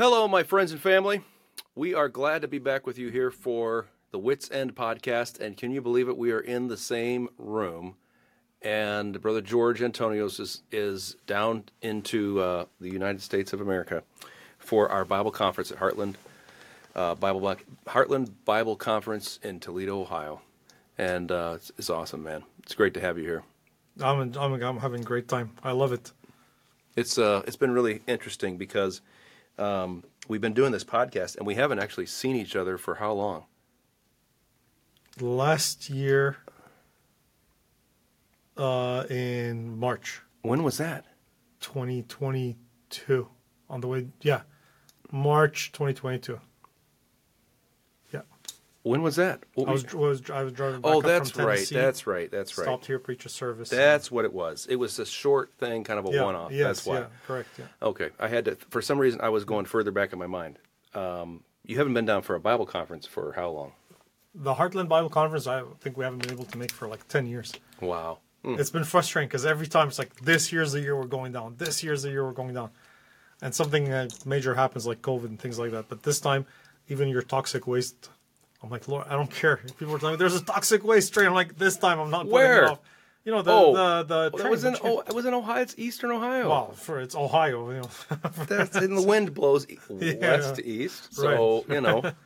Hello, my friends and family. We are glad to be back with you here for the Wits End podcast. And can you believe it? We are in the same room. And Brother George Antonios is, is down into uh, the United States of America for our Bible conference at Heartland uh, Bible Heartland Bible Conference in Toledo, Ohio. And uh, it's, it's awesome, man. It's great to have you here. I'm, I'm, I'm having a great time. I love it. It's uh, it's been really interesting because um, we've been doing this podcast and we haven't actually seen each other for how long? Last year, uh, in March. When was that? 2022. On the way, yeah, March 2022. When was that? What I was, was I was driving. oh, that's right. That's right. That's right. Stopped here, preach a service. That's what it was. It was a short thing, kind of a yeah, one-off. Yes, that's why. Yeah, correct. Yeah. Okay, I had to. For some reason, I was going further back in my mind. Um, you haven't been down for a Bible conference for how long? The Heartland Bible Conference, I think we haven't been able to make for like ten years. Wow. Mm. It's been frustrating because every time it's like this year's the year we're going down. This year's the year we're going down, and something uh, major happens like COVID and things like that. But this time, even your toxic waste I'm like, Lord, I don't care. People were telling me there's a toxic waste train. I'm like, this time I'm not Where? It off. You know the oh, the the well, was in oh, it was in Ohio. It's Eastern Ohio. Well, for it's Ohio, you know. That's and the wind blows west to east, so you know.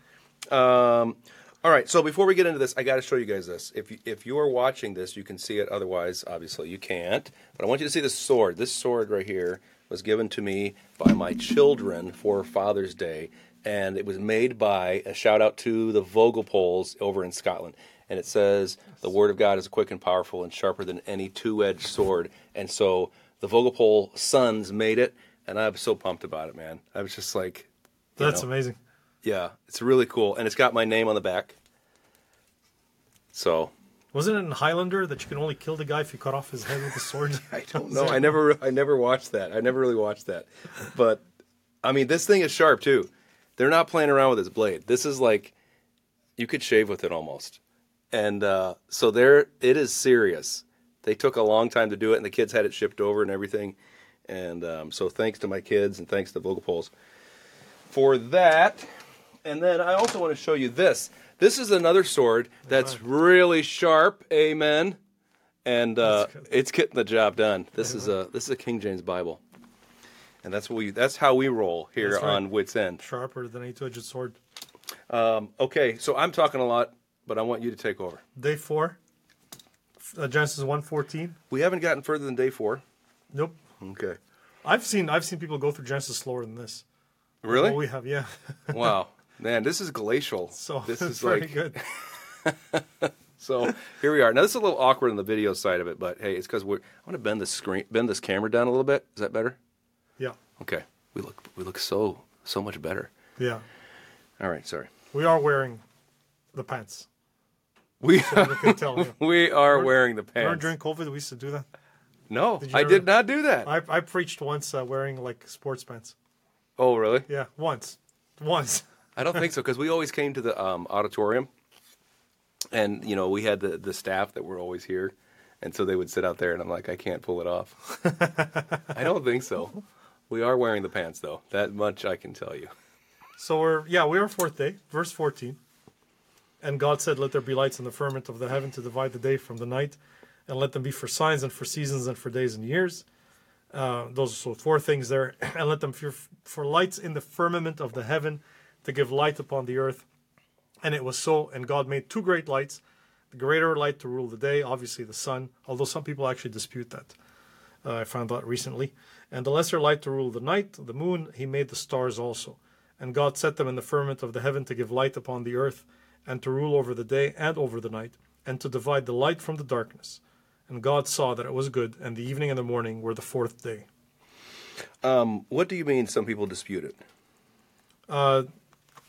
Um, all right, so before we get into this, I got to show you guys this. If you, if you are watching this, you can see it. Otherwise, obviously, you can't. But I want you to see this sword. This sword right here was given to me by my children for Father's Day and it was made by a shout out to the Vogelpohls over in Scotland. And it says, The word of God is quick and powerful and sharper than any two edged sword. And so the Vogelpohl sons made it, and I'm so pumped about it, man. I was just like, That's know, amazing. Yeah, it's really cool. And it's got my name on the back. So. Wasn't it in Highlander that you can only kill the guy if you cut off his head with a sword? I don't know. I never, I never watched that. I never really watched that. But I mean, this thing is sharp too. They're not playing around with this blade. This is like you could shave with it almost. And uh, so there, it is serious. They took a long time to do it, and the kids had it shipped over and everything. And um, so thanks to my kids and thanks to Vogelpohls for that. And then I also want to show you this. This is another sword that's really sharp. Amen. And uh, it's getting the job done. This is a this is a King James Bible and that's what we that's how we roll here right. on Wits End. Sharper than a two-edged sword. Um, okay, so I'm talking a lot, but I want you to take over. Day four, uh, Genesis one fourteen. We haven't gotten further than day four. Nope. Okay. I've seen I've seen people go through Genesis slower than this. Really? we have, yeah. wow, man, this is glacial. So this is very like good. so here we are. Now this is a little awkward on the video side of it, but hey, it's because we're. I want to bend the screen, bend this camera down a little bit. Is that better? Okay. We look we look so so much better. Yeah. All right. Sorry. We are wearing the pants. We can tell, yeah. we are remember, wearing the pants. During COVID we used to do that. No, did I ever, did not do that. I I preached once uh, wearing like sports pants. Oh really? Yeah, once, once. I don't think so because we always came to the um, auditorium, and you know we had the the staff that were always here, and so they would sit out there, and I'm like, I can't pull it off. I don't think so. We are wearing the pants, though. That much I can tell you. So we're yeah we are fourth day, verse fourteen. And God said, "Let there be lights in the firmament of the heaven to divide the day from the night, and let them be for signs and for seasons and for days and years." Uh, those are so four things there, and let them for, for lights in the firmament of the heaven to give light upon the earth. And it was so. And God made two great lights: the greater light to rule the day, obviously the sun. Although some people actually dispute that. Uh, I found out recently. And the lesser light to rule the night, the moon, he made the stars also. And God set them in the firmament of the heaven to give light upon the earth, and to rule over the day and over the night, and to divide the light from the darkness. And God saw that it was good, and the evening and the morning were the fourth day. Um, what do you mean some people dispute it? Uh,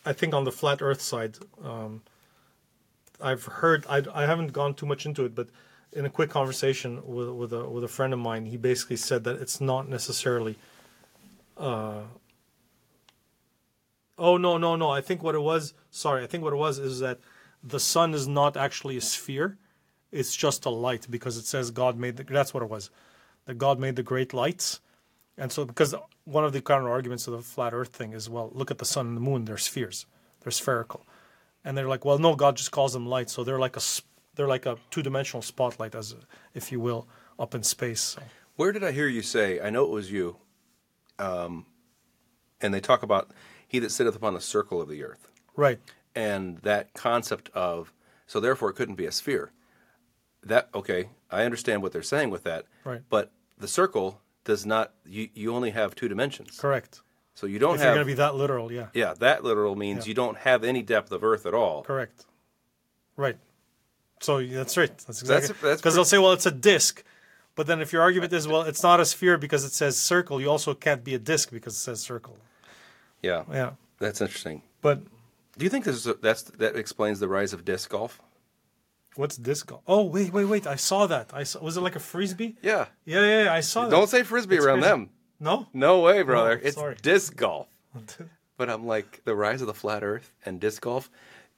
I think on the flat earth side, um, I've heard, I, I haven't gone too much into it, but in a quick conversation with with a with a friend of mine, he basically said that it's not necessarily. Uh, oh no no no! I think what it was. Sorry, I think what it was is that the sun is not actually a sphere; it's just a light because it says God made the. That's what it was. That God made the great lights, And so, because one of the counter arguments of the flat Earth thing is, well, look at the sun and the moon; they're spheres, they're spherical, and they're like, well, no, God just calls them light, so they're like a sp- they're like a two-dimensional spotlight, as if you will, up in space. So, Where did I hear you say? I know it was you. Um, and they talk about he that sitteth upon the circle of the earth, right, and that concept of so therefore it couldn't be a sphere. That okay, I understand what they're saying with that. Right. But the circle does not. You you only have two dimensions. correct. So you don't If you're have. going to be that literal, yeah, yeah, that literal means Yeah. you don't have any depth of earth at all. correct, right. So that's right. That's exactly because they'll say, well, it's a disc. But then, if your argument is, well, it's not a sphere because it says circle, you also can't be a disc because it says circle. Yeah. Yeah, That's interesting. but Do you think this is a, that's that explains the rise of disc golf? What's disc golf? Oh wait, wait, wait! I saw that. I saw. Was it like a frisbee? Yeah. Yeah, yeah, yeah I saw that. Don't say frisbee That's around crazy. them. No. No way, brother. Oh, it's sorry. disc golf. But I'm like the rise of the flat Earth and disc golf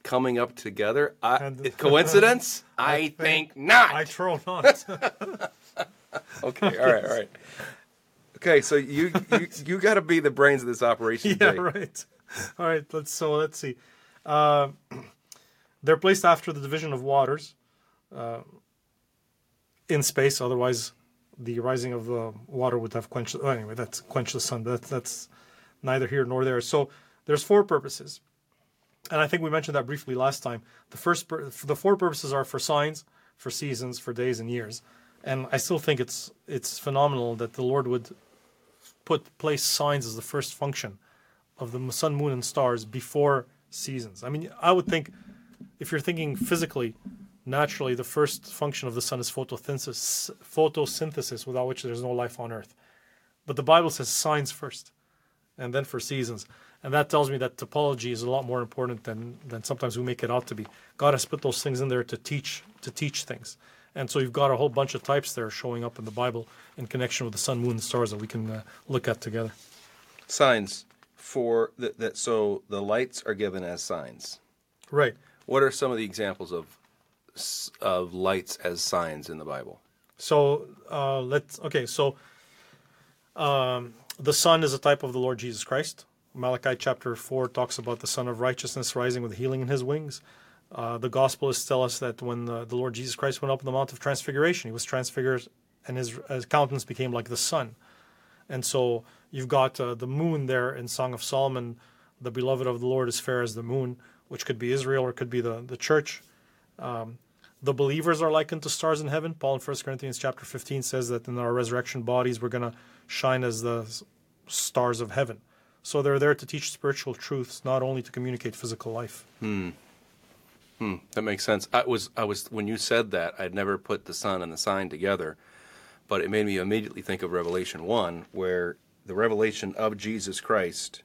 coming up together. I, coincidence? I, think, not. I troll not. okay, all right, all right. Okay, so you you, you got to be the brains of this operation. yeah, right. All right. Let's so let's see. Uh, they're placed after the division of waters uh, in space. Otherwise, the rising of the water would have quenched. Anyway, that's quenched the sun. That, that's neither here nor there. So there's four purposes, and I think we mentioned that briefly last time. The first, the four purposes are for signs, for seasons, for days and years, and I still think it's it's phenomenal that the Lord would put place signs as the first function of the sun, moon, and stars before seasons. I mean, I would think if you're thinking physically, naturally, the first function of the sun is photosynthesis, photosynthesis, without which there's no life on Earth. But the Bible says signs first, and then for seasons. And that tells me that typology is a lot more important than, than sometimes we make it out to be. God has put those things in there to teach to teach things. And so you've got a whole bunch of types there showing up in the Bible in connection with the sun, moon, and stars that we can uh, look at together. Signs for that, that. So the lights are given as signs. Right. What are some of the examples of of lights as signs in the Bible? So uh, let's okay. So um, the sun is a type of the Lord Jesus Christ. Malachi chapter four talks about the Sun of Righteousness rising with healing in His wings. Uh, the Gospelists tell us that when the, the Lord Jesus Christ went up on the Mount of Transfiguration, He was transfigured, and His, his countenance became like the sun. And so you've got uh, the moon there in Song of Solomon. The beloved of the Lord is fair as the moon, which could be Israel or could be the the church the believers are likened to stars in heaven. Paul in 1 Corinthians chapter 15 says that in our resurrection bodies we're going to shine as the stars of heaven. So they're there to teach spiritual truths, not only to communicate physical life. Hmm. Hmm. That makes sense. I was I was when you said that I'd never put the sun and the sign together, but it made me immediately think of Revelation one, where the revelation of Jesus Christ,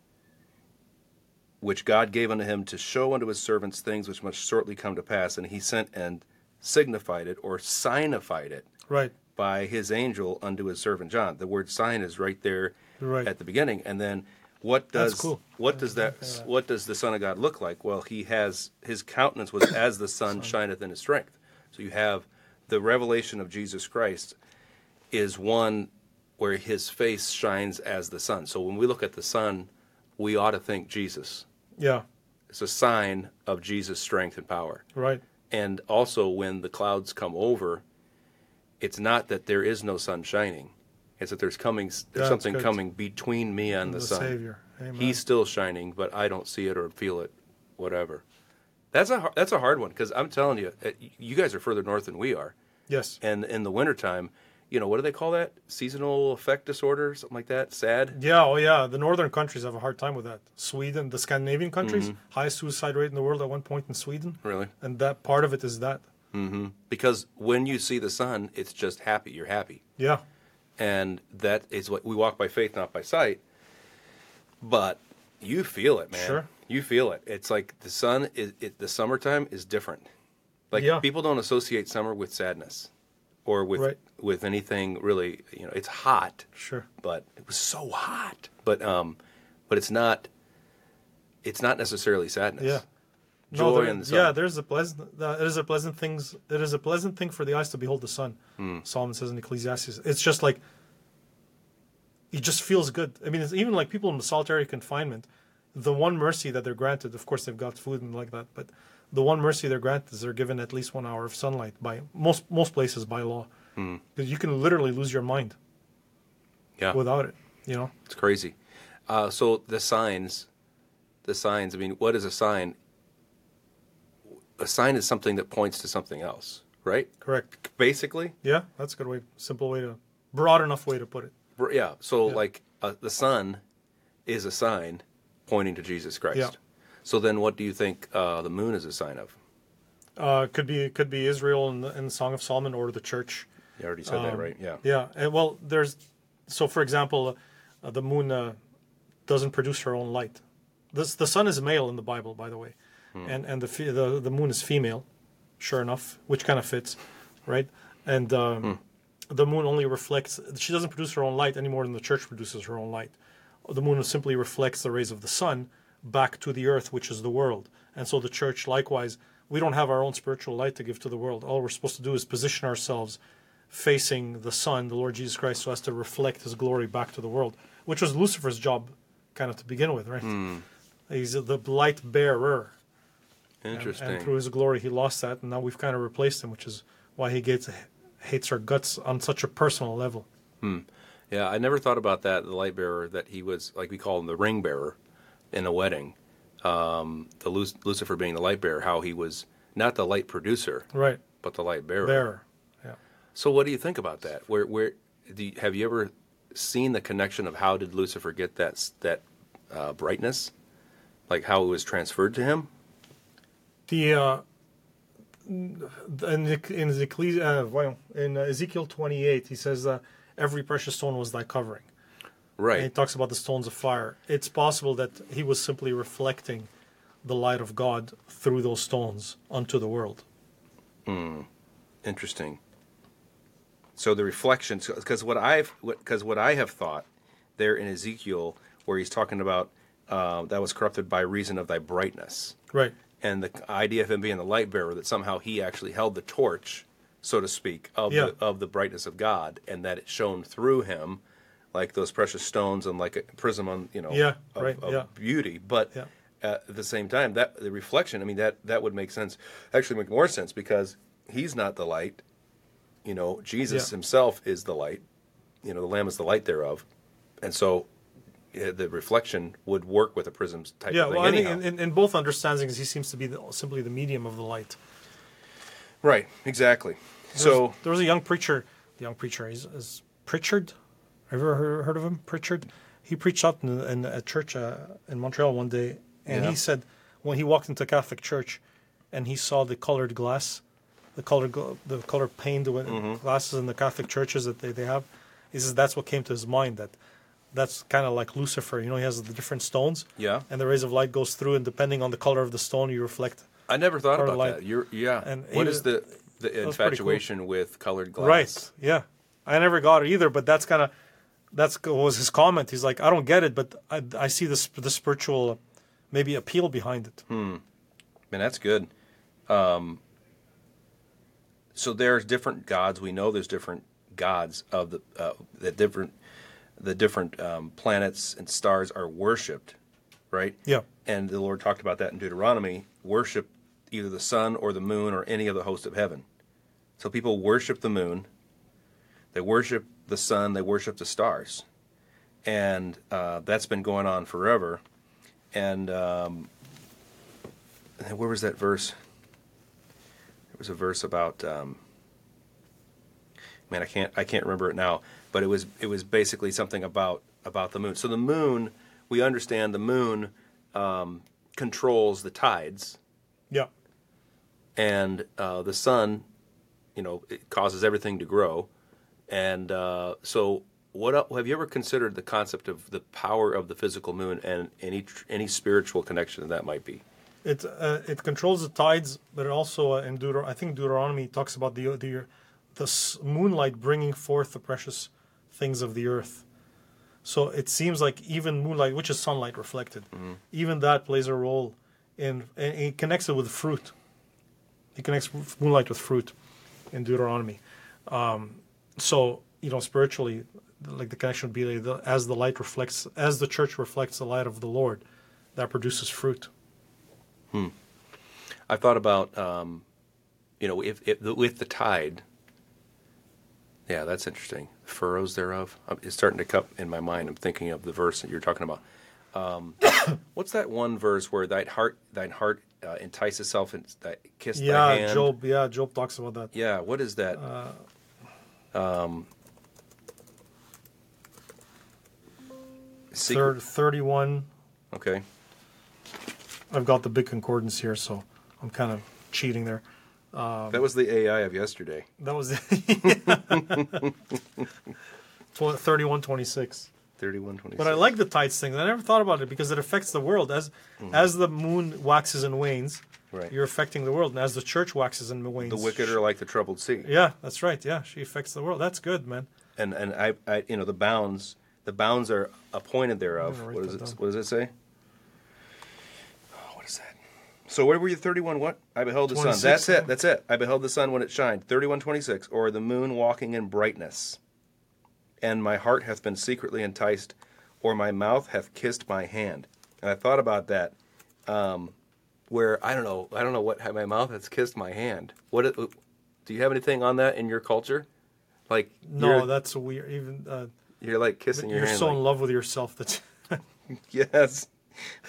which God gave unto him to show unto his servants things which must shortly come to pass, and he sent and signified it or signified it Right. by his angel unto his servant John. The word sign is right there Right. at the beginning, and then what does That's cool. what does that what does the Son of God look like? Well, he has his countenance was as the sun shineth in his strength. So you have the revelation of Jesus Christ is one where his face shines as the sun. So when we look at the sun, we ought to think Jesus. Yeah. It's a sign of Jesus' strength and power. Right. And also, when the clouds come over, it's not that there is no sun shining; it's that there's coming, there's That's something good. coming between me and the, The sun. Savior. Amen. He's still shining, but I don't see it or feel it, whatever. That's a that's a hard one because I'm telling you, uh, you guys are further north than we are, Yes. and in the wintertime, you know what do they call that? Seasonal affect disorder, something like that. Sad. Yeah. Oh, yeah. The northern countries have a hard time with that. Sweden, the Scandinavian countries, Mm-hmm. highest suicide rate in the world at one point in Sweden. Really? And that part of it is that. Mm-hmm. Because when you see the sun, it's just happy. You're happy. Yeah. And that is what we walk by faith, not by sight. But you feel it, man. Sure. You feel it. It's like the sun is. It, the summertime is different. Like Yeah. people don't associate summer with sadness, or with Right. with anything really. You know, it's hot, Sure. but it was so hot. But um, but it's not. It's not necessarily sadness. Yeah. Joy there- in the sun. Yeah, there's a pleasant. Uh, it is a pleasant things. It is a pleasant thing for the eyes to behold the sun. Hmm. Solomon says in Ecclesiastes. It's just like it just feels good. I mean, it's even like people in solitary confinement, the one mercy that they're granted, of course, they've got food and like that, but the one mercy they're granted is they're given at least one hour of sunlight by most most places by law. Because you can literally lose your mind Yeah. without it. You know. It's crazy. Uh, so the signs, the signs. I mean, what is a sign? A sign is something that points to something else, right? Correct. Basically, Yeah, that's a good way, simple way to, broad enough way to put it. Yeah. So Yeah. like uh, the sun is a sign pointing to Jesus Christ. Yeah. So then, what do you think uh, the moon is a sign of? Uh, could be could be Israel in the, in the Song of Solomon or the church. You already said that, Um, right? Yeah. Yeah. And, well, there's so for example, uh, the moon uh, doesn't produce her own light. This the sun is male in the Bible, by the way, Hmm. and and the, fe- the the moon is female. Sure enough, which kind of fits, right? And um, hmm. the moon only reflects. She doesn't produce her own light any more than the church produces her own light. The moon simply reflects the rays of the sun back to the earth, which is the world. And so the church, likewise, we don't have our own spiritual light to give to the world. All we're supposed to do is position ourselves facing the sun, the Lord Jesus Christ, so as to reflect His glory back to the world, which was Lucifer's job, kind of to begin with, right? Hmm. He's the light bearer, Interesting. and through His glory, He lost that, and now we've kind of replaced Him, which is why He gets hates our guts on such a personal level. Hmm. Yeah, I never thought about that. The light bearer that he was, like we call him, the ring bearer in a wedding. Um, the Luc- Lucifer being the light bearer, how he was not the light producer, Right, but the light bearer. bearer. Yeah. So, what do you think about that? Where, where do you, have you ever seen the connection of how did Lucifer get that that uh, brightness, like how it was transferred to him? The uh, in in Ecclesi- uh, well, in Ezekiel 28, he says uh, every precious stone was thy covering. Right. And he talks about the stones of fire. It's possible that he was simply reflecting the light of God through those stones unto the world. Interesting. So the reflections, because what I've, because what I have thought there in Ezekiel, where he's talking about uh, that was corrupted by reason of thy brightness, Right. And the idea of him being the light bearer, that somehow he actually held the torch, so to speak, of Yeah. the of the brightness of God, and that it shone through him, like those precious stones and like a prism on you know Yeah, of, right, of yeah. beauty. But Yeah. at the same time, that the reflection, I mean, that that would make sense. Actually, make more sense because he's not the light. You know, Jesus himself is the light. You know, the Lamb is the light thereof, and so uh, the reflection would work with a prism type Yeah, of thing. well, I think anyhow. in, in, in both understandings, he seems to be the, simply the medium of the light. right, exactly. There So was, there was a young preacher, the young preacher is, is Pritchard. Have you ever heard, heard of him? Pritchard. He preached out in, in a church uh, in Montreal one day, and Yeah. he said when he walked into a Catholic church, and he saw the colored glass, the colored the color painted Mm-hmm. glasses in the Catholic churches that they, they have. He says that's what came to his mind that that's kind of like Lucifer. You know, he has the different stones. Yeah. And the rays of light goes through, and depending on the color of the stone, you reflect. I never thought about light. that. You're yeah. And what is the the pretty cool. infatuation with colored glass? Right. Yeah. I never got it either, but that's kind of that's was his comment. He's like, I don't get it, but I, I see the sp- the spiritual maybe appeal behind it. Hmm. Man, that's good. Um, so there's different gods. We know there's different gods of the uh, the different the different um, planets and stars are worshipped, right? Yeah. And the Lord talked about that in Deuteronomy. Worship either the sun or the moon or any of the host of heaven. So people worship the moon. They worship the sun. They worship the stars, and uh, that's been going on forever. And um, where was that verse? There was a verse about um, man, I can't I can't remember it now, but it was it was basically something about about the moon. So the moon, we understand the moon um, controls the tides, Yeah. and uh, the sun, you know, it causes everything to grow. And uh, so, what have you ever considered the concept of the power of the physical moon and any any spiritual connection that that might be? It uh, it controls the tides, but it also uh, in Deuter- I think Deuteronomy talks about the the the moonlight bringing forth the precious things of the earth. So it seems like even moonlight, which is sunlight reflected, even that plays a role in. And it connects it with fruit. He connects moonlight with fruit in Deuteronomy. Um, so you know, spiritually, like the connection would be like the, as the light reflects, as the church reflects the light of the Lord, that produces fruit. Hmm. I thought about, um, you know, if, if with the tide. Yeah, that's interesting. Furrows thereof. Um, It's starting to come in my mind. I'm thinking of the verse that you're talking about. Um, what's that one verse where thine heart, thine heart uh, entice itself and thy, kiss thy Yeah, hand? Job. Yeah, Job talks about that. Yeah, what is that? um, secret. Third, thirty-one. Okay. I've got the big concordance here, so I'm kind of cheating there. That was the AI of yesterday. That was Tw- 31, 26. 31, 26. But I like the tides thing. I never thought about it because it affects the world. As as the moon waxes and wanes, Mm-hmm. Right. you're affecting the world. And as the church waxes and wanes, the wicked are like the troubled sea. Yeah, that's right. Yeah, she affects the world. That's good, man. and and I, I you know the bounds the bounds are appointed thereof. What does it down. What does it say? Oh, what is that? So where were you? Thirty one. What? I beheld the sun. 26, That's it. That's it. I beheld the sun when it shined. Thirty one twenty six. Or the moon walking in brightness. And my heart hath been secretly enticed, or my mouth hath kissed my hand. And I thought about that. Um, where I don't know. I don't know what my mouth has kissed my hand. What? it- Do you have anything on that in your culture? Like No, that's weird. Even uh, you're like kissing your you're hand. so like- in love with yourself that Yes.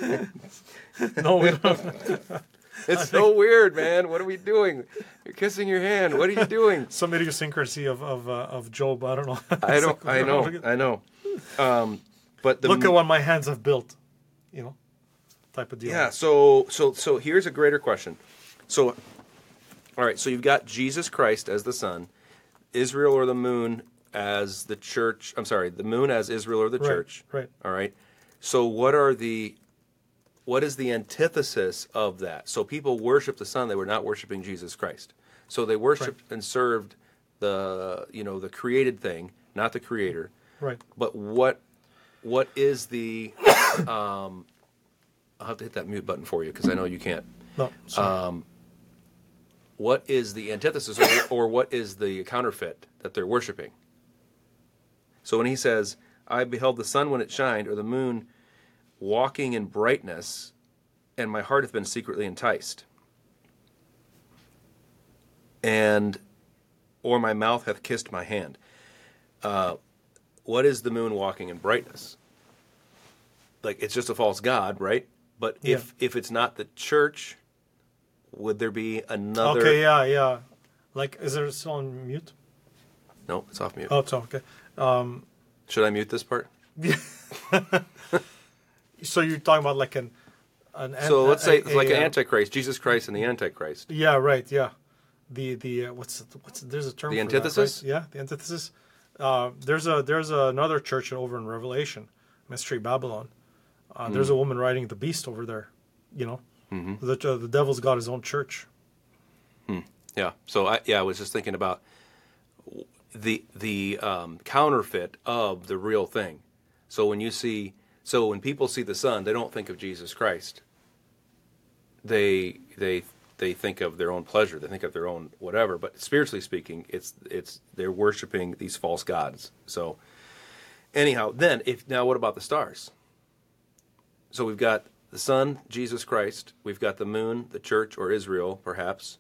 No, we don't. It's so weird, man. What are we doing? You're kissing your hand. What are you doing? some idiosyncrasy of of, uh, of Job. I don't know. I don't. like, I know. I know. Um, but the look at what my hands have built. You know, type of deal. yeah. So so so here's a greater question. So, all right. So you've got Jesus Christ as the Son, Israel or the moon as the church. I'm sorry, the moon as Israel or the Right, church. right. All right. So what are the what is the antithesis of that? So people worship the sun; they were not worshiping Jesus Christ. So they worshipped and served the you know the created thing, not the Creator. Right. But what what is the um, I'll have to hit that mute button for you because I know you can't. No. Sorry. Um, What is the antithesis, or, or what is the counterfeit that they're worshiping? So when he says, "I beheld the sun when it shined, or the moon walking in brightness, and my heart hath been secretly enticed," and or my mouth hath kissed my hand. Uh, what is the moon walking in brightness? Like it's just a false god, right? But if if it's not the church, would there be another? okay. Yeah. Yeah. Like, is there still on mute? No, it's off mute. Oh, it's okay. Should I mute this part? So you're talking about like an, an So an- let's say a- it's like a, an uh, antichrist, Jesus Christ and the antichrist. Yeah, right. Yeah, the the uh, what's what's there's a term The for that, antithesis? right? Yeah, the antithesis. Uh, there's a there's another church over in Revelation, Mystery Babylon. Uh, There's Hmm. a woman riding the beast over there. You know, Mm-hmm. the uh, the devil's got his own church. Yeah. So I yeah, I was just thinking about the the um, counterfeit of the real thing. So when you see, so when people see the sun, they don't think of Jesus Christ. They they they think of their own pleasure. They think of their own whatever. But spiritually speaking, it's it's they're worshiping these false gods. So anyhow, then if now what about the stars? So we've got the sun, Jesus Christ. We've got the moon, the church or Israel, perhaps.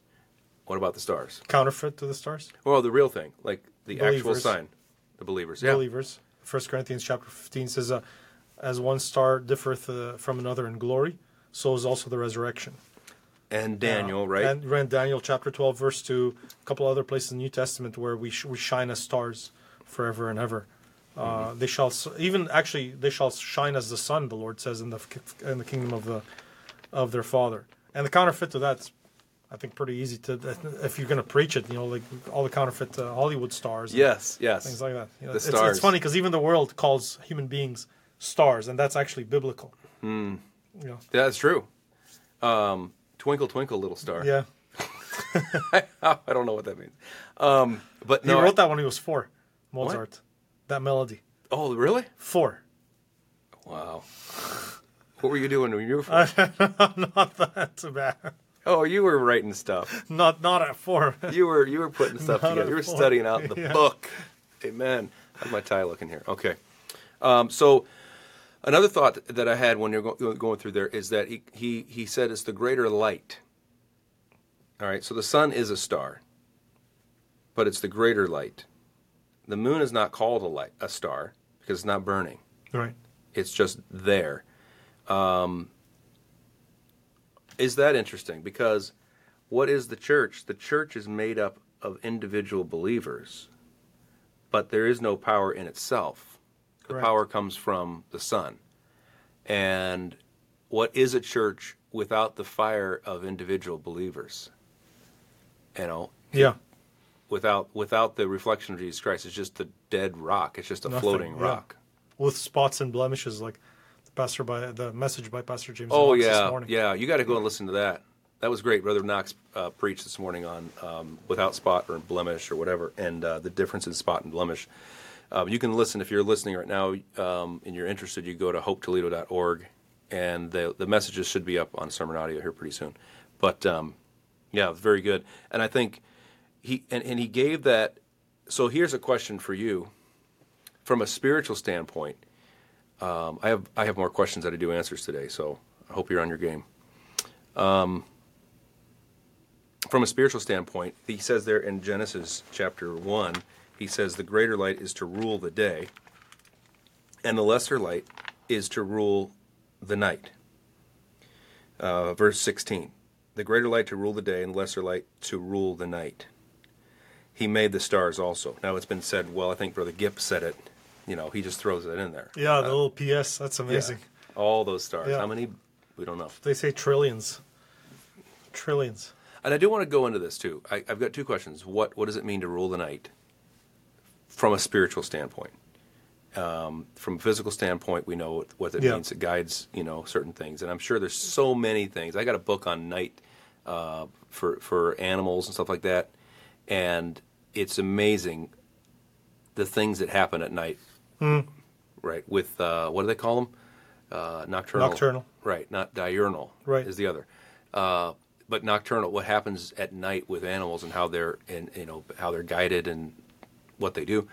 What about the stars? Counterfeit to the stars. Well, the real thing, like the actual sign, the believers. Yeah. Believers. First Corinthians chapter 15 says, uh, "As one star differeth uh, from another in glory, so is also the resurrection." And Daniel, Uh, right? And read Daniel chapter 12, verse 2, a couple other places in the New Testament where we, sh- we shine as stars forever and ever. Uh, Mm-hmm. They shall s- even actually they shall shine as the sun. The Lord says in the in the kingdom of the of their Father. And the counterfeit to that's, I think, pretty easy to if you're going to preach it. You know, like all the counterfeit uh, Hollywood stars. and yes, yes. Things like that. You know, The it's, stars. it's funny because even the world calls human beings stars, and that's actually biblical. You know, That's true. Um, twinkle, twinkle, little star. yeah. I don't know what that means. Um, but He wrote that when he was four. Mozart. That melody. oh, really? Four. Wow. What were you doing when you were? four? not that bad. oh, you were writing stuff. Not not at four. You were you were putting stuff Not together. You were four. studying out the Yeah. book. Amen. How's my tie looking here? Okay. Um, so another thought that I had when you're going through there is that he, he, he said it's the greater light. All right, so the sun is a star, but it's the greater light. The moon is not called a light, a star, because it's not burning. Right. It's just there. Um, is that interesting? Because what is the church? The church is made up of individual believers, but there is no power in itself. The Correct. power comes from the Son. And what is a church without the fire of individual believers? You know, Yeah. without without the reflection of Jesus Christ, it's just a dead rock. It's just a Nothing, floating yeah. rock. With spots and blemishes, like the pastor by the message by Pastor James. Oh Knox this yeah, morning. yeah. You got to go and listen to that. That was great. Brother Knox uh, preached this morning on um, without spot or blemish or whatever, and uh, the difference in spot and blemish. Um, you can listen if you're listening right now um, and you're interested. You go to hopetoledo.org, and the the messages should be up on Sermon Audio here pretty soon. But um, yeah, very good. And I think he and, and he gave that. So here's a question for you, from a spiritual standpoint. Um, I have I have more questions than I do answers today, so I hope you're on your game. Um, from a spiritual standpoint, he says there in Genesis chapter one, he says the greater light is to rule the day, and the lesser light is to rule the night. Uh, verse sixteen, the greater light to rule the day, and lesser light to rule the night. He made the stars also. Now it's been said. Well, I think Brother Gipp said it. You know, he just throws it in there. Yeah, the Uh, little PS. That's amazing. yeah. All those stars. Yeah. How many? We don't know. They say trillions. Trillions. And I do want to go into this too. I, I've got two questions. What What does it mean to rule the night from a spiritual standpoint? Um, from a physical standpoint, we know what, it Yeah. means. It guides, you know, certain things. And I'm sure there's so many things. I got a book on night uh, for for animals and stuff like that, and it's amazing the things that happen at night. Hmm. Right with uh, what do they call them? Uh, nocturnal. Nocturnal. Right, not diurnal. Right. is the other. Uh, but nocturnal, what happens at night with animals and how they're and you know how they're guided and what they do.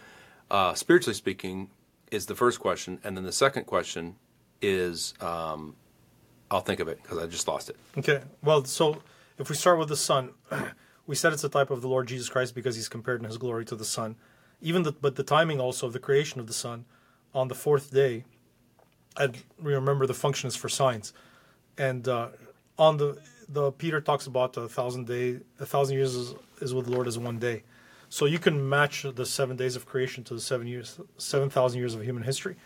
Uh, spiritually speaking, is the first question, and then the second question is, um, I'll think of it because I just lost it. Okay. Well, so if we start with the sun, we said it's a type of the Lord Jesus Christ because he's compared in his glory to the sun. Even the, but the timing also of the creation of the sun on the fourth day, and we remember the function is for signs, and uh, on the the Peter talks about a thousand day, a thousand years is, is with the Lord as one day. So you can match the seven days of creation to the seven years, seven thousand years of human history.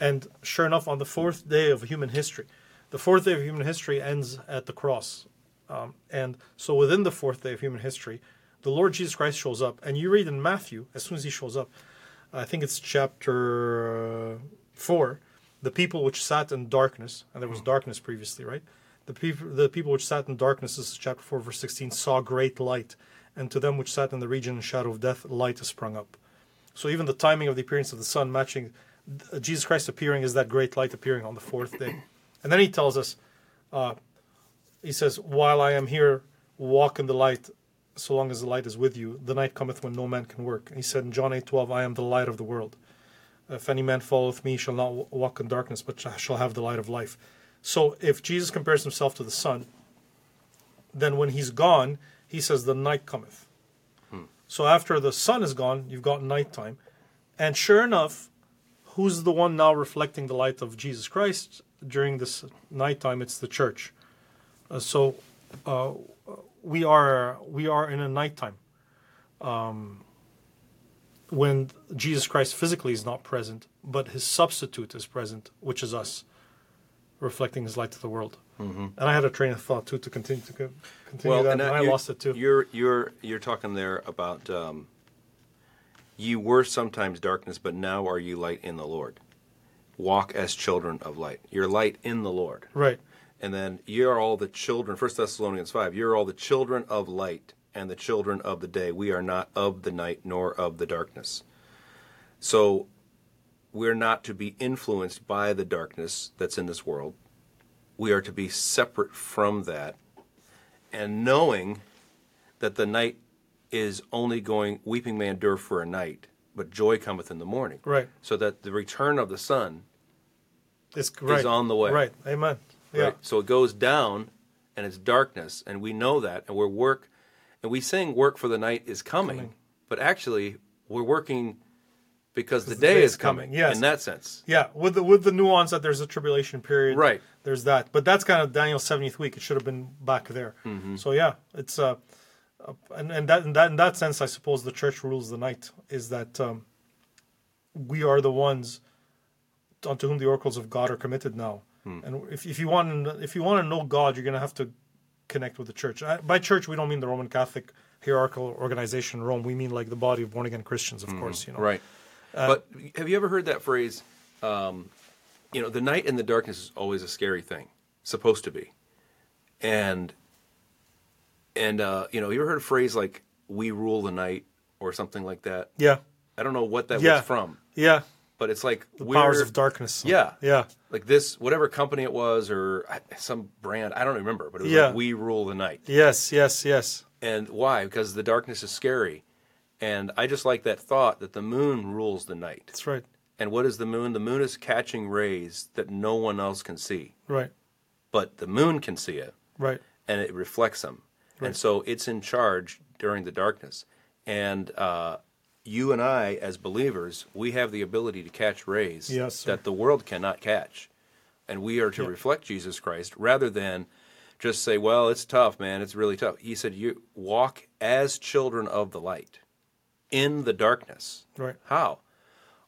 And sure enough, on the fourth day of human history, the fourth day of human history ends at the cross. Um, and so within the fourth day of human history, the Lord Jesus Christ shows up. And you read in Matthew, as soon as he shows up, I think it's chapter 4, the people which sat in darkness, and there was darkness previously, right? The people, the people which sat in darkness, this is chapter 4, verse 16, saw great light. And to them which sat in the region and shadow of death, light has sprung up. So even the timing of the appearance of the sun matching uh, Jesus Christ appearing is that great light appearing on the fourth day. And then he tells us, uh, he says, While I am here, walk in the light, so long as the light is with you. The night cometh when no man can work. He said in John eight twelve, I am the light of the world. If any man followeth me, he shall not walk in darkness, but shall have the light of life. So if Jesus compares himself to the sun, then when he's gone, he says, The night cometh. So after the sun is gone, you've got nighttime. And sure enough, who's the one now reflecting the light of Jesus Christ during this nighttime? It's the church. Uh, so uh, we are we are in a nighttime um, when Jesus Christ physically is not present, but his substitute is present, which is us, reflecting his light to the world. Mm-hmm. And I had a train of thought too to continue to co- continue that, and I lost it too. You're you're you're talking there about um, you were sometimes darkness, but now are you light in the Lord. Walk as children of light. You're light in the Lord. Right. And then you are all the children. First Thessalonians five. You're all the children of light and the children of the day. We are not of the night nor of the darkness. So we're not to be influenced by the darkness that's in this world. We are to be separate from that, and knowing that the night is only going. Weeping may endure for a night, but joy cometh in the morning. Right. So that the return of the sun It's right. on the way. Right. Amen. Yeah. Right? So it goes down and it's darkness, and we know that, and we're work, and we sing "Work for the night is coming,", Coming. but actually we're working because the day is coming. yes. in that sense. Yeah, with the with the nuance that there's a tribulation period. Right. There's that, but that's kind of Daniel's seventieth week. It should have been back there. Mm-hmm. So yeah, it's uh, uh, and and that in that in that sense, I suppose the church rules the night. Is that um, we are the ones unto whom the oracles of God are committed now. Hmm. And if if you want to if you want to know God, you're gonna have to connect with the church. By church, we don't mean the Roman Catholic hierarchical organization in Rome. We mean like the body of born again Christians, of course. You know. Mm-hmm. Right. Uh, but have you ever heard that phrase? Um, you know, the night and the darkness is always a scary thing. Supposed to be. And and uh, you know, you ever heard a phrase like "We rule the night" or something like that? Yeah. I don't know what that Yeah. was from, Yeah. but it's like The powers of darkness. Yeah. Yeah. Like this, whatever company it was, or some brand, I don't remember, but it was Yeah. like "We rule the night." Yes. Yes. Yes. And why? Because the darkness is scary. And I just like that thought that the moon rules the night. That's right. And what is the moon? The moon is catching rays that no one else can see, Right. but the moon can see it, Right. and it reflects them. Right. And so it's in charge during the darkness. And uh, you and I, as believers, we have the ability to catch rays Yes, that the world cannot catch. And we are to Yeah. reflect Jesus Christ rather than just say, well, it's tough, man. It's really tough. He said, you walk as children of the light in the darkness. Right. How?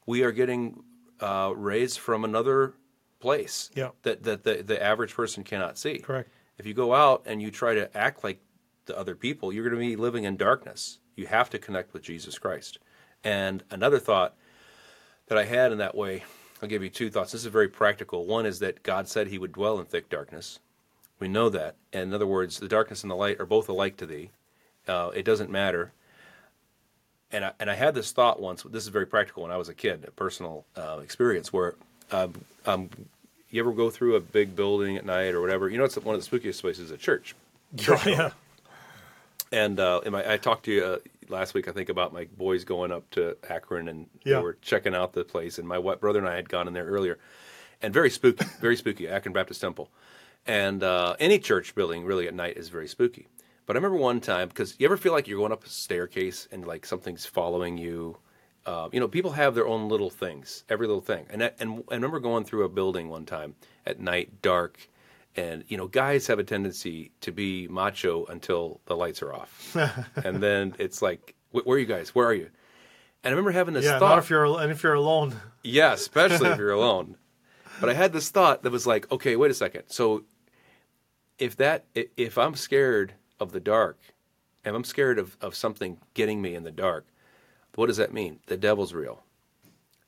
We are getting uh, rays from another place Yeah. that, that the, the average person cannot see. Correct. If you go out and you try to act like the other people, you're going to be living in darkness. You have to connect with Jesus Christ. And another thought that I had in that way, I'll give you two thoughts. This is very practical. One is that God said he would dwell in thick darkness. We know that. And in other words, the darkness and the light are both alike to thee. Uh, it doesn't matter. And I, and I had this thought once. This is very practical when I was a kid, a personal uh, experience where um, um, you ever go through a big building at night or whatever. You know, it's one of the spookiest places, a church. Yeah. And uh, my, I talked to you uh, last week, I think, about my boys going up to Akron and Yeah. they were checking out the place. And my wet brother and I had gone in there earlier, and very spooky, very spooky. Akron Baptist Temple, and uh, any church building really at night is very spooky. But I remember one time because you ever feel like you're going up a staircase and like something's following you. Uh, you know, people have their own little things, every little thing. And I, and I remember going through a building one time at night, dark, and you know, guys have a tendency to be macho until the lights are off, and then it's like, "Where are you guys? Where are you?" And I remember having this Yeah. thought. If you're and if you're alone. Yeah, especially if you're alone. But I had this thought that was like, okay, wait a second. So if that if I'm scared of the dark, if I'm scared of, of something getting me in the dark, what does that mean? The devil's real.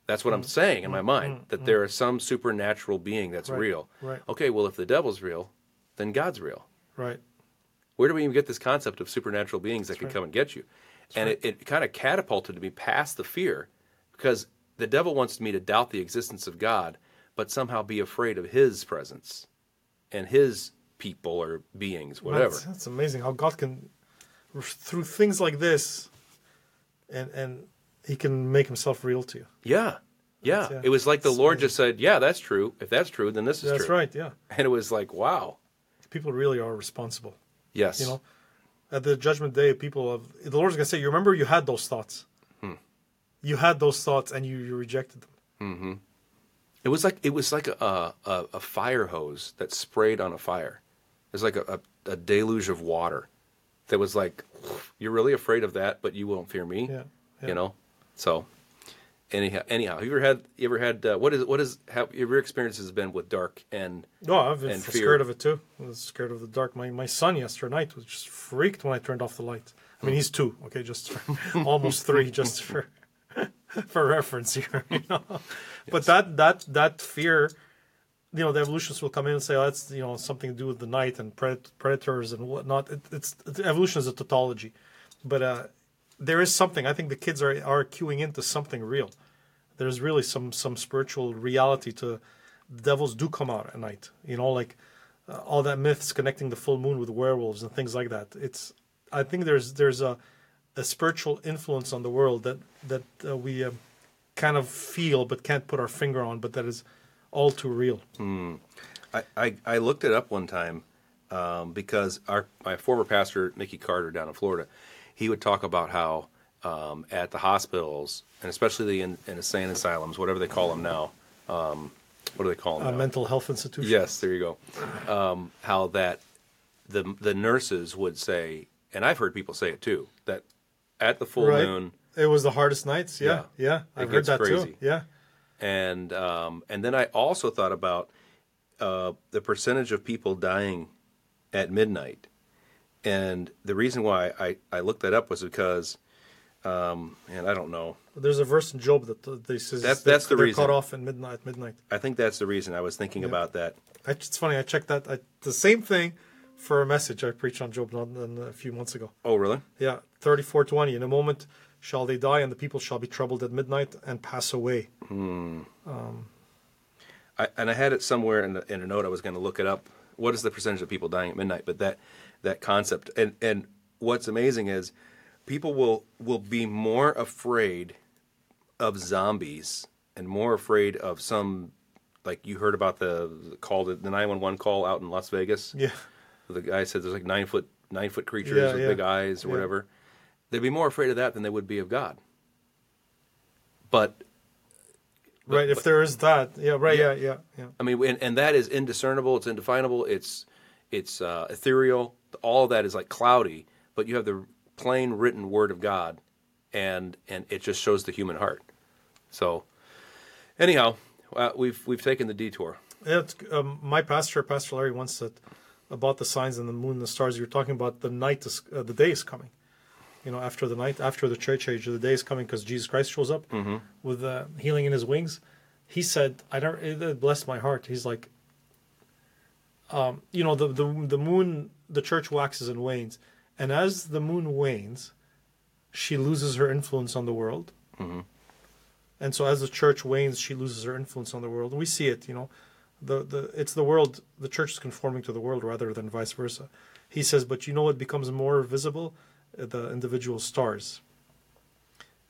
That's what I'm Mm. saying in my mm. mind, mm. that mm. there is some supernatural being that's Right, real. right. Okay, well if the devil's real, then God's real. Right. Where do we even get this concept of supernatural beings that can come and get you? and it, it kind of catapulted me past the fear because the devil wants me to doubt the existence of God, but somehow be afraid of his presence and his people or beings, whatever. That's, that's amazing how God can, through things like this, and and He can make Himself real to you. yeah. Yeah. Yeah. It was like the It's Lord amazing. just said, Yeah, that's true. If that's true, then this is That's true. That's right. Yeah. And it was like, Wow. People really are responsible. Yes. You know, at the judgment day, people of the Lord's gonna say, "You remember you had those thoughts. Hmm. You had those thoughts, and you you rejected them." It was like it was like a, a, a fire hose that sprayed on a fire. It was like a, a, a deluge of water that was like, you're really afraid of that, but you won't fear me. Yeah, yeah. You know. So, anyhow, anyhow, have you ever had you ever had uh, what is what is how your experiences been with dark and No, I've been f- scared of it too. I was scared of the dark. My my son yesterday night was just freaked when I turned off the light. I mean, he's two, okay, just for, almost three, just for for reference here, you know. But that that that fear, you know, the evolutionists will come in and say, oh, that's you know something to do with the night and pred- predators and whatnot. It, it's evolution is a tautology, but uh, there is something. I think the kids are are queuing into something real. There's really some some spiritual reality to the devils do come out at night. You know, like uh, all that myths connecting the full moon with werewolves and things like that. It's I think there's there's a a spiritual influence on the world that that uh, we um, kind of feel but can't put our finger on, but that is all too real. I, I, I looked it up one time um, because our my former pastor Mickey Carter down in Florida, he would talk about how um, at the hospitals and especially the in, in insane asylums, whatever they call them now, um, what do they call them? Uh, mental health institution. Yes, there you go. Um, how that the the nurses would say, and I've heard people say it too, that at the full Right. moon, It was the hardest nights. Yeah, Yeah. yeah. I've heard that crazy. too. Yeah. And um, and then I also thought about uh, the percentage of people dying at midnight, and the reason why I, I looked that up was because, um, and I don't know, There's a verse in Job that they says That's- that that's the they're reason. cut off at midnight. Midnight. I think that's the reason I was thinking Yeah. about that. I, it's funny. I checked that. I, the same thing for a message I preached on Job a few months ago. Oh, really? Yeah, thirty-four twenty. In a moment shall they die, and the people shall be troubled at midnight and pass away. Hmm. Um, I, and I had it somewhere in, the, in a note. I was going to look it up. What is the percentage of people dying at midnight? But that that concept and and what's amazing is people will will be more afraid of zombies and more afraid of some like you heard about the call the nine one one call out in Las Vegas. Yeah, The guy said there's like nine foot nine foot creatures Yeah, with yeah. big eyes or Yeah. whatever. They'd be more afraid of that than they would be of God. But But- right. if but- there is that, yeah, right. Yeah. Yeah, yeah, yeah. I mean, and, and that is indiscernible. It's indefinable. It's it's uh, ethereal. All of that is like cloudy. But you have the plain written word of God, and and it just shows the human heart. So, anyhow, uh, we've we've taken the detour. Yeah, it's, um, my pastor, Pastor Larry, once said about the signs and the moon and the stars. You're talking about the night, is, uh, the day is coming. You know, after the night, after the church age, the day is coming because Jesus Christ shows up with uh, healing in His wings. He said, "I don't." It blessed my heart. He's like, um, you know, the the the moon, the church waxes and wanes, and as the moon wanes, she loses her influence on the world. And so as the church wanes, she loses her influence on the world. And we see it, you know. The, the it's the world the church is conforming to the world rather than vice versa. He says, but you know what becomes more visible? The individual stars.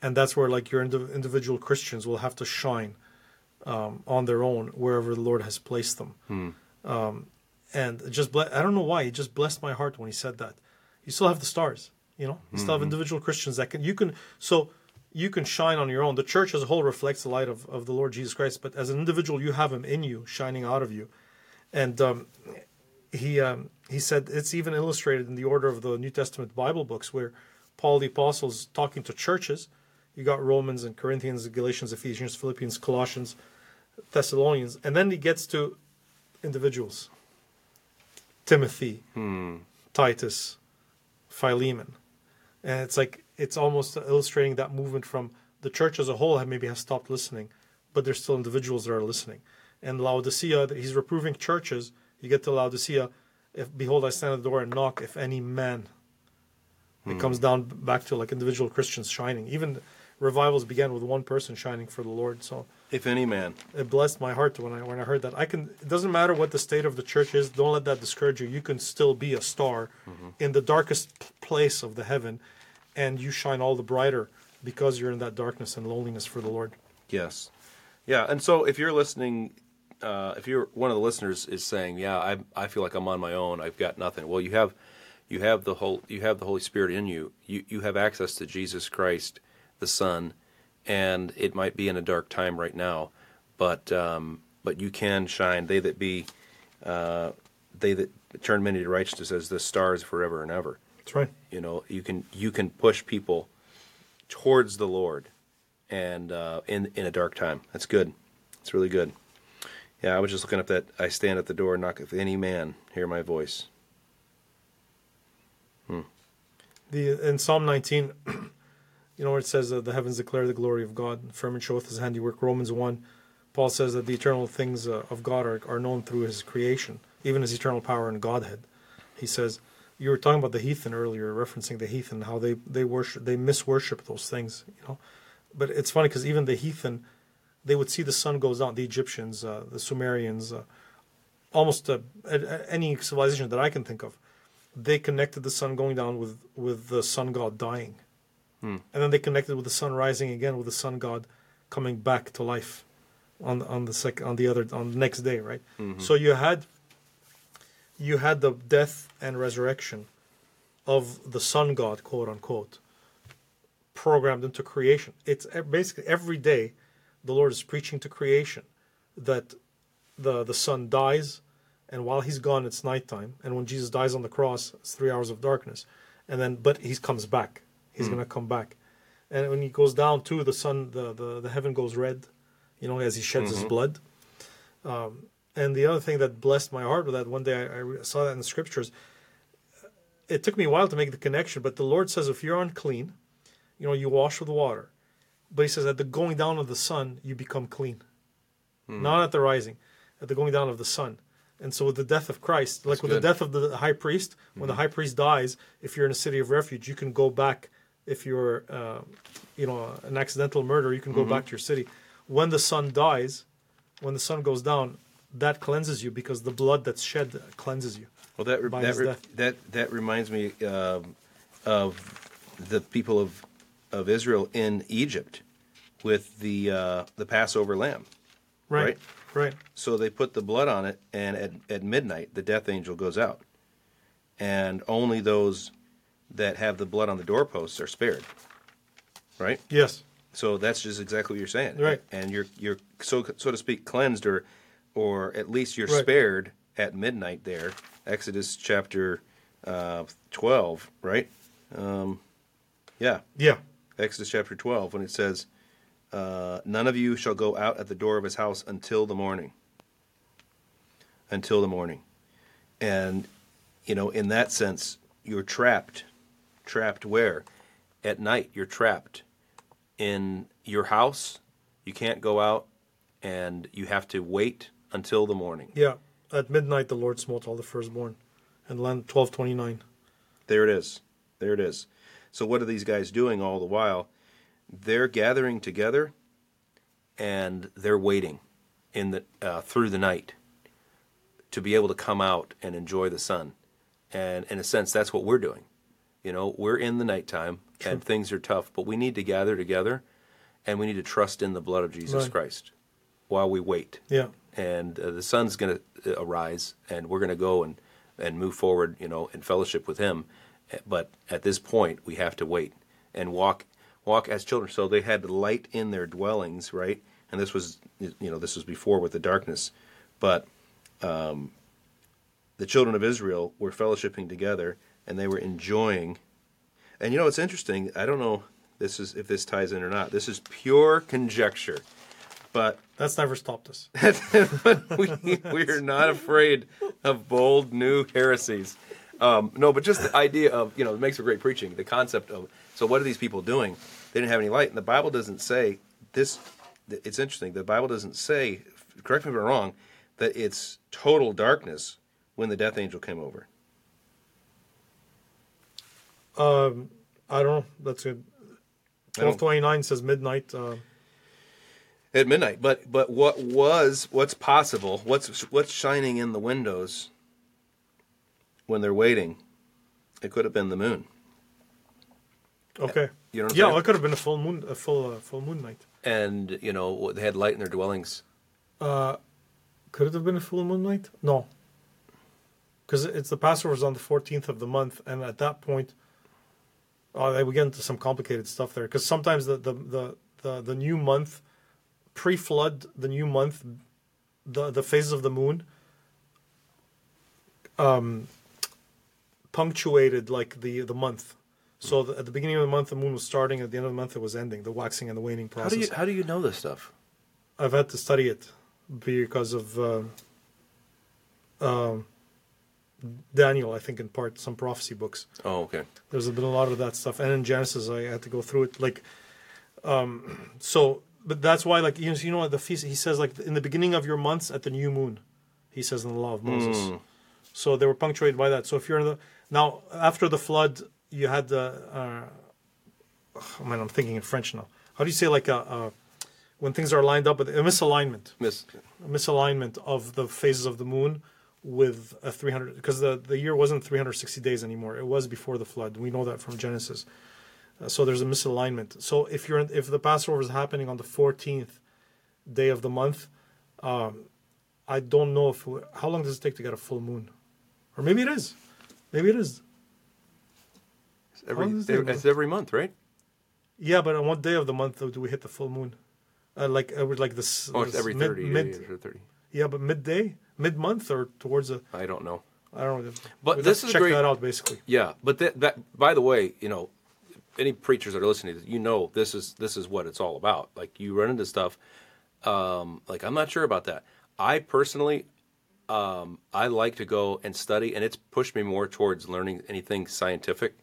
And that's where like your indiv- individual Christians will have to shine um, on their own wherever the Lord has placed them. Um, and just ble- I don't know why he just blessed my heart when he said that. You still have the stars, you know. You still have individual Christians that can you can so you can shine on your own. The church as a whole reflects the light of, of the Lord Jesus Christ, but as an individual, you have Him in you, shining out of you. And um, he um, he said it's even illustrated in the order of the New Testament Bible books, where Paul the Apostle is talking to churches. You got Romans and Corinthians, Galatians, Ephesians, Philippians, Colossians, Thessalonians, and then he gets to individuals. Timothy, Titus, Philemon, and it's like it's almost illustrating that movement from the church as a whole have maybe has stopped listening, but there's still individuals that are listening. And Laodicea, he's reproving churches. You get to Laodicea, if behold, I stand at the door and knock. If any man, it hmm. comes down back to like individual Christians shining. Even revivals began with one person shining for the Lord. So If any man, it blessed my heart when I when I heard that. I can. It doesn't matter what the state of the church is. Don't let that discourage you. You can still be a star mm-hmm. in the darkest place of the heaven, and you shine all the brighter because you're in that darkness and loneliness for the Lord. yes, yeah. And so, if you're listening, uh, if you're one of the listeners is saying, "Yeah, I I feel like I'm on my own. I've got nothing." Well, you have you have the whole you have the Holy Spirit in you. You you have access to Jesus Christ, the Son, and it might be in a dark time right now, but um, but you can shine. They that be, uh, they that turn many to righteousness as the stars forever and ever. That's right. You know, you can you can push people towards the Lord, and uh, in in a dark time. That's good. It's really good. Yeah, I was just looking up that I stand at the door and knock. If any man hear my voice, The in Psalm 19, you know where it says that the heavens declare the glory of God, the firmament showeth His handiwork. Romans 1, Paul says that the eternal things uh, of God are, are known through His creation, even His eternal power and Godhead. He says you were talking about the heathen earlier, referencing the heathen, how they they worship, they misworship those things, you know. But it's funny because even the heathen, they would see the sun goes down. The Egyptians, uh, the Sumerians, uh, almost uh, any civilization that I can think of, they connected the sun going down with with the sun god dying. and then they connected with the sun rising again with the sun god coming back to life on the, on the sec- on the other on the next day, right? So you had you had the death and resurrection of the sun god, quote unquote, programmed into creation. It's basically every day the Lord is preaching to creation that the the sun dies, and while he's gone, it's nighttime. And when Jesus dies on the cross, it's three hours of darkness, and then but he comes back. He's gonna come back, and when he goes down too, the sun, the the, the heaven goes red, you know, as he sheds his blood. Um, and the other thing that blessed my heart was that one day I, I saw that in the scriptures. It took me a while to make the connection, but the Lord says if you're unclean, you know, you wash with water. But he says at the going down of the sun, you become clean. Not at the rising, at the going down of the sun. And so with the death of Christ, like with good. the death of the high priest, when the high priest dies, if you're in a city of refuge, you can go back. If you're, uh, you know, an accidental murder, you can go back to your city. When the sun dies, when the sun goes down, that cleanses you because the blood that's shed cleanses you. Well, that re- that, re- that that reminds me um, of the people of of Israel in Egypt with the uh, the Passover lamb. Right. Right. So they put the blood on it, and at, at midnight, the death angel goes out. And only those that have the blood on the doorposts are spared. Right? Yes. So that's just exactly what you're saying. Right. And you're, you're so, so to speak, cleansed, or, or at least you're Right. spared at midnight there. Exodus chapter uh, 12, right? Um, yeah. Yeah. Exodus chapter 12, when it says, uh, None of you shall go out at the door of his house until the morning. Until the morning. And, you know, in that sense, you're trapped. Trapped where? At night, you're trapped in your house. You can't go out, and you have to wait until the morning. Yeah. At midnight, the Lord smote all the firstborn. And land 1229. There it is. There it is. So what are these guys doing all the while? They're gathering together and they're waiting in the uh, through the night to be able to come out and enjoy the sun. And in a sense, that's what we're doing. You know, we're in the nighttime and things are tough, but we need to gather together and we need to trust in the blood of Jesus Right. Christ while we wait Yeah. and uh, the sun's going to arise and we're going to go and, and move forward you know in fellowship with him Uh, but at this point we have to wait and walk walk as children. So they had light in their dwellings right? And this was you know this was before with the darkness. But um, the children of israel were fellowshipping together and they were enjoying. And you know it's interesting. I don't know this is if this ties in or not. This is pure conjecture. But That's never stopped us. we, we're not afraid of bold new heresies. Um, no, but just the idea of, you know, it makes for great preaching. The concept of, so what are these people doing? They didn't have any light. And the Bible doesn't say this, it's interesting. The Bible doesn't say, correct me if I'm wrong, that it's total darkness when the death angel came over. Um, I don't know. That's good. 1229 says midnight. Uh, At midnight. But, but what was, what's possible, what's, what's shining in the windows when they're waiting? It could have been the moon. okay. You know yeah, saying? it could have been a full moon, a full uh, full moon night. and you know they had light in their dwellings. Could it have been a full moon night? No. Because it's the Passover's on the 14th of the month, and at that point, oh, we get into some complicated stuff there. Because sometimes the, the, the, the, the new month, pre flood, the new month, the, the phases of the moon, um, punctuated like the, the month. So the, at the beginning of the month, the moon was starting. At the end of the month, it was ending. The waxing and the waning process. How do you how do you know this stuff? I've had to study it because of uh, um Daniel, I think, in part, some prophecy books. Oh, okay. There's been a lot of that stuff. And in Genesis, I had to go through it. Like, um, so, but that's why, like, you know, you know what the feast, he says, like, in the beginning of your months at the new moon, he says in the law of Moses. So they were punctuated by that. So if you're in the, now, after the flood, you had the, uh, oh, man, I'm thinking in French now. How do you say, like, a, a when things are lined up with a misalignment? Miss misalignment of the phases of the moon with a 300 because the, the year wasn't 360 days anymore it was before the flood we know that from genesis Uh, so there's a misalignment. So if you're in, if the Passover is happening on the 14th day of the month, um, I don't know if how long does it take to get a full moon, or maybe it is, maybe it is. It's every, How long is it? it's every month, right? Yeah, but on what day of the month though do we hit the full moon? Uh, like it with like this. Oh, it's every mid- 30 mid- or 30. Yeah, but midday, mid month, or towards a. I don't know. I don't know. But We'd this is check great- that out basically. Yeah, but that, that by the way, you know, any preachers that are listening, you know, this is this is what it's all about. Like you run into stuff, um, like I'm not sure about that. I personally, um, I like to go and study, and it's pushed me more towards learning anything scientific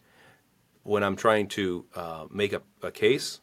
when I'm trying to uh, make a, a case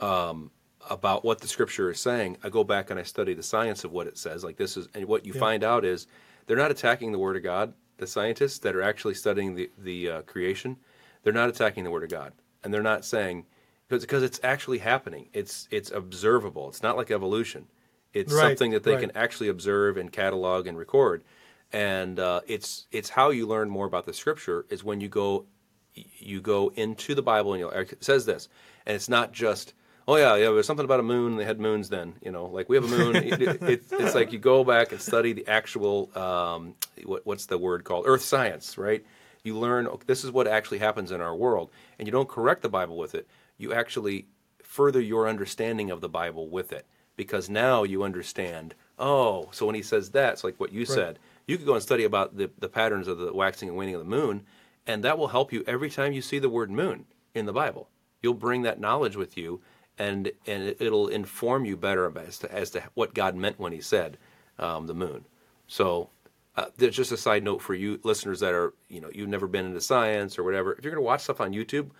um, about what the scripture is saying. I go back and I study the science of what it says. Like this is, and what you Yeah. find out is they're not attacking the Word of God. The scientists that are actually studying the the uh, creation, they're not attacking the Word of God, and they're not saying because because it's actually happening. It's it's observable. It's not like evolution. It's Right, something that they right. can actually observe and catalog and record. And uh, it's it's how you learn more about the Scripture is when you go you go into the Bible and you it says this, and it's not just oh yeah yeah there's something about a moon they had moons then you know like we have a moon. It, it, it's like you go back and study the actual um, what, what's the word called? Earth science right? You learn okay, this is what actually happens in our world. And you don't correct the Bible with it. You actually further your understanding of the Bible with it because now you understand oh so when he says that it's like what you said you could go and study about the, the patterns of the waxing and waning of the moon and that will help you every time you see the word moon in the Bible. You'll bring that knowledge with you, and and it- it'll inform you better as to, as to what God meant when He said um, the moon. So, uh, there's just a side note for you listeners that are you know you've never been into science or whatever. If you're going to watch stuff on YouTube,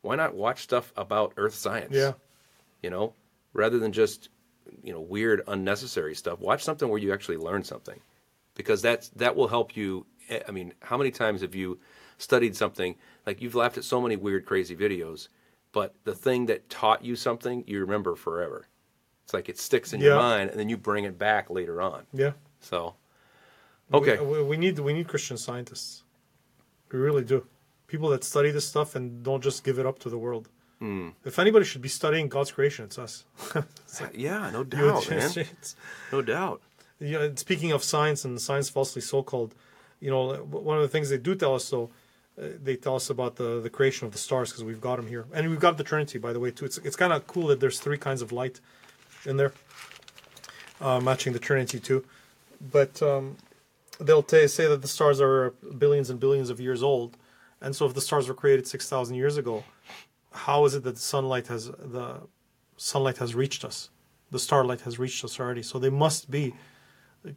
why not watch stuff about Earth science? Yeah. you know, rather than just you know weird unnecessary stuff. Watch something where you actually learn something, because that's that will help you. eh, I mean, how many times have you studied something like you've laughed at so many weird, crazy videos, but the thing that taught you something you remember forever. It's like it sticks in your mind, and then you bring it back later on. Yeah. So, okay, we- we need we need Christian scientists. We really do. People that study this stuff and don't just give it up to the world. Hmm. If anybody should be studying God's creation, it's us. yeah, no doubt, man, no doubt. you know, speaking of science and science falsely so called, you know, one of the things they do tell us though, uh, they tell us about the, the creation of the stars because we've got them here, and we've got the Trinity by the way too. It's it's kind of cool that there's three kinds of light in there, uh, matching the Trinity too. But um, they'll t- say that the stars are billions and billions of years old, and so if the stars were created six thousand years ago, how is it that the sunlight has the sunlight has reached us? The starlight has reached us already, so they must be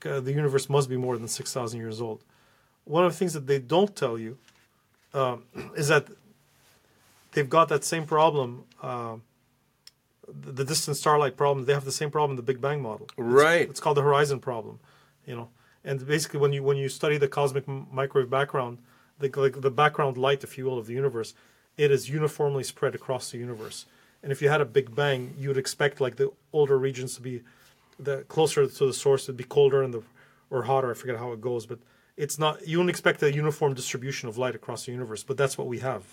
uh, the universe must be more than 6,000 years old. One of the things that they don't tell you um, is that they've got that same problem, uh, the, distant starlight problem. They have the same problem in the Big Bang model. It's- Right. It's, called the horizon problem, you know. And basically, when you when you study the cosmic microwave background, the like the background light, if you will, of the universe, it is uniformly spread across the universe. And if you had a Big Bang, you would expect like the older regions to be the closer to the source would be colder and the or hotter. I forget how it goes, but it's not. You don't expect a uniform distribution of light across the universe, but that's what we have.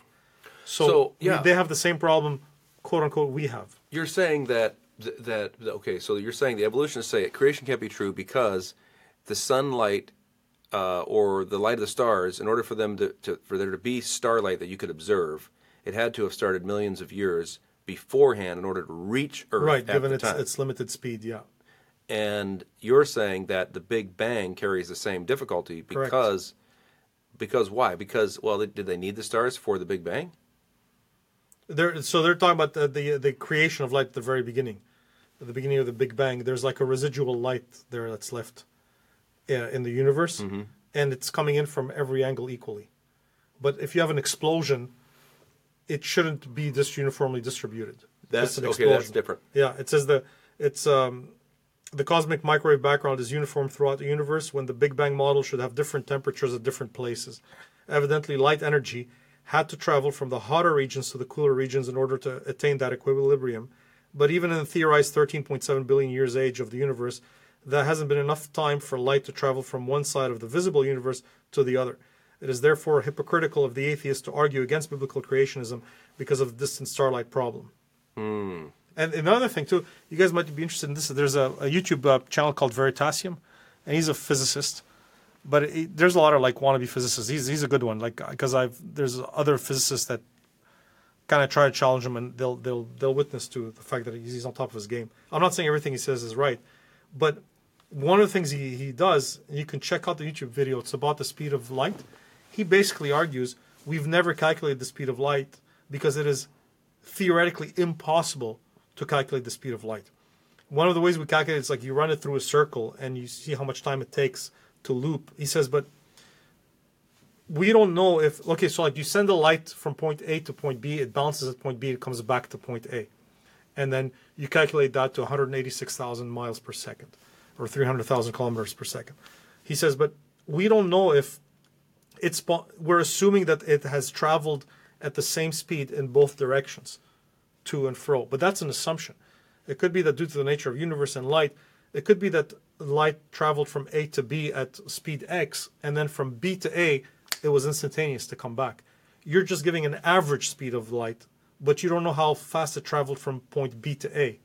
So, So, we- yeah. they have the same problem, quote unquote, we have. You're saying that th- that okay, so you're saying the evolutionists say it, creation can't be true because the sunlight uh, or the light of the stars, in order for them to, to for there to be starlight that you could observe, it had to have started millions of years beforehand in order to reach Earth Right, given its its limited speed. Yeah. and you're saying that the Big Bang carries the same difficulty Correct. because because why? Because well, they, did they need the stars for the Big Bang? They're, so they're talking about the, the the creation of light at the very beginning, at the beginning of the Big Bang. There's like a residual light there that's left in the universe, Mm-hmm. and it's coming in from every angle equally. But if you have an explosion, it shouldn't be just uniformly distributed. That's okay. That's explosion. different. Yeah, it says the it's um, the cosmic microwave background is uniform throughout the universe. When the Big Bang model should have different temperatures at different places. Evidently, light energy had to travel from the hotter regions to the cooler regions in order to attain that equilibrium. But even in the theorized 13.7 billion years age of the universe, there hasn't been enough time for light to travel from one side of the visible universe to the other. It is therefore hypocritical of the atheist to argue against biblical creationism because of the distant starlight problem. And another thing too, you guys might be interested in this. There's a, a YouTube uh, channel called Veritasium, and he's a physicist. But it, there's a lot of like wannabe physicists. He's he's a good one. Like because I've there's other physicists that kind of try to challenge him, and they'll they'll they'll witness to the fact that he's on top of his game. I'm not saying everything he says is right, but one of the things he, he does, you can check out the YouTube video. It's about the speed of light. He basically argues we've never calculated the speed of light because it is theoretically impossible to calculate the speed of light. One of the ways we calculate it is like you run it through a circle and you see how much time it takes to loop. He says, but we don't know if okay, so like you send the light from point A to point B, it bounces at point B, it comes back to point A, and then you calculate that to 186,000 miles per second, or 300,000 kilometers per second. He says, but we don't know if it's. We're assuming that it has traveled at the same speed in both directions, to and fro. But that's an assumption. It could be that due to the nature of universe and light, it could be that light traveled from A to B at speed X, and then from B to A, it was instantaneous to come back. You're just giving an average speed of light, but you don't know how fast it traveled from point B to A.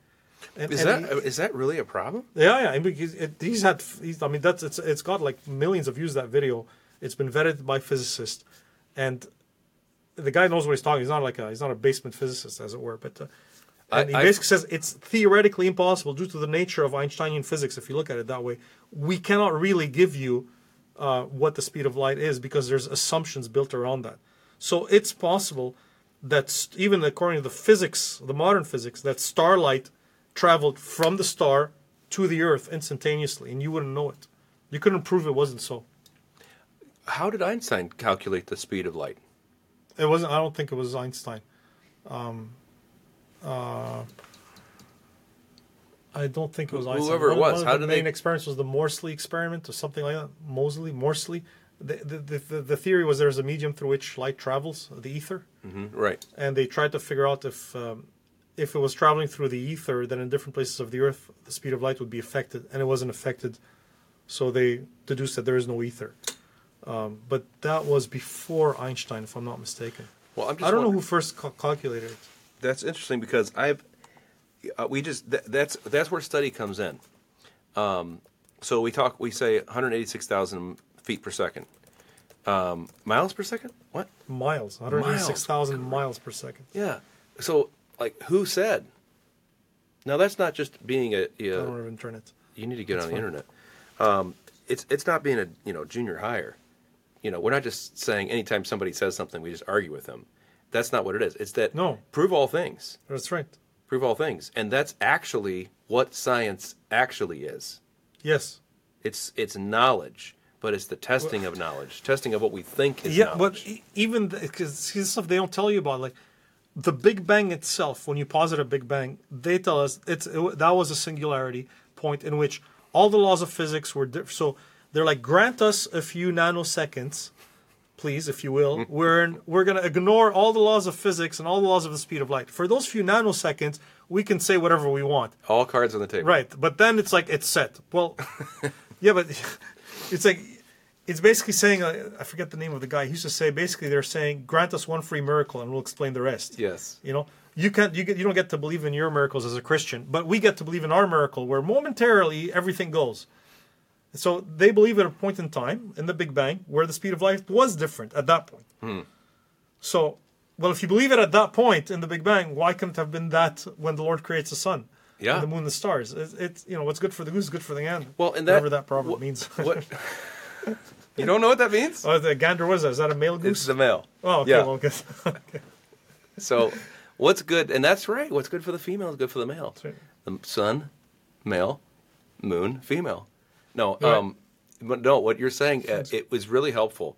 And- Is and that he- is that really a problem? yeah, yeah. I mean, he's, it, he's had. He's, I mean, that's it's it's got like millions of views. That video. It's been vetted by physicists, and the guy knows what he's talking. He's not like a he's not a basement physicist, as it were. But uh, I- and he I- basically says it's theoretically impossible due to the nature of Einsteinian physics. If you look at it that way, we cannot really give you uh, what the speed of light is because there's assumptions built around that. So it's possible that st- even according to the physics, the modern physics, that starlight traveled from the star to the Earth instantaneously, and you wouldn't know it. You couldn't prove it wasn't so. How did Einstein calculate the speed of light? It wasn't. I don't think it was Einstein. Um, uh, I don't think it was Einstein. Whoever it One- was, one of how the did main they- experiments was the Morsley experiment or something like that. Mosley, Morsley. The, the, the, the, the theory was there's a medium through which light travels, the ether, hmm Right. and they tried to figure out if um, if it was traveling through the ether, then in different places of the Earth, the speed of light would be affected, and it wasn't affected. So they deduced that there is no ether. Um, but that was before Einstein, if I'm not mistaken. Well, I'm just I don't know who first cal- calculated it. That's interesting because I've uh, we just th- that's that's where study comes in. Um, so we talk we say 186,000 feet per second. Um, miles per second? What? Miles, 186,000 miles per second. Yeah. So like who said? Now that's not just being a, I don't a have internet. you need to get That's on the fine. internet. Um, it's it's not being a you know junior hire. You know we're not just saying anytime somebody says something we just argue with them. That's not what it is. It's that No. prove all things. That's right. prove all things and that's actually what science actually is Yes. it's it's knowledge but it's the testing of knowledge testing of what we think is yeah, knowledge. but even because stuff they don't tell you about, like the Big Bang itself. When you posit a Big Bang, they tell us it's it, that was a singularity point in which all the laws of physics were diff- so they're like grant us a few nanoseconds, please, if you will. Mm-hmm. we're we're gonna ignore all the laws of physics and all the laws of the speed of light. For those few nanoseconds, we can say whatever we want. all cards on the table Right, but then it's like it's set. Well, yeah, but it's like it's basically saying uh, I forget the name of the guy. He used to say basically they're saying grant us one free miracle and we'll explain the rest. yes You know, you can't you get you don't get to believe in your miracles as a Christian, but we get to believe in our miracle where momentarily everything goes. So they believe at a point in time in the Big Bang where the speed of light was different at that point. Hmm. So, well, if you believe it at that point in the Big Bang, why couldn't it have been that when the Lord creates the sun? Yeah. and the moon, the stars. It's, it's you know what's good for the goose is good for the gander. well and that whatever that probably what- means. what you don't know what that means oh, the gander was that? Is that a male goose? it's the male oh, okay. yeah. Well, good. so what's good and that's right what's good for the female is good for the male That's right. the sun male moon female no Right. um but no what you're saying uh, it was really helpful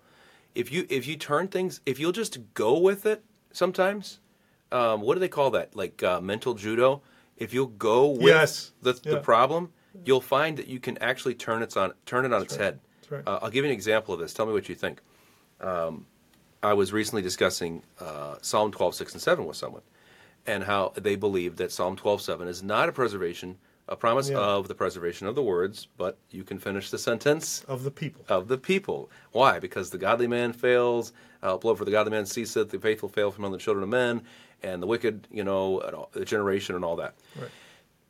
if you if you turn things if you'll just go with it sometimes um what do they call that like uh, mental judo if you'll go with Yes. the, the problem you'll find that you can actually turn it on turn it on its right. head That's right. uh, i'll give you an example of this tell me what you think Um, I was recently discussing uh, Psalm 12, 6, and 7 with someone, and how they believe that Psalm 12, 7 is not a preservation a promise Yeah. of the preservation of the words, but you can finish the sentence of the people. of the people. Why? Because the godly man fails. Uh, blood for the godly man ceaseth. The faithful fail from among the children of men, and the wicked, you know, all- the generation and all that. Right.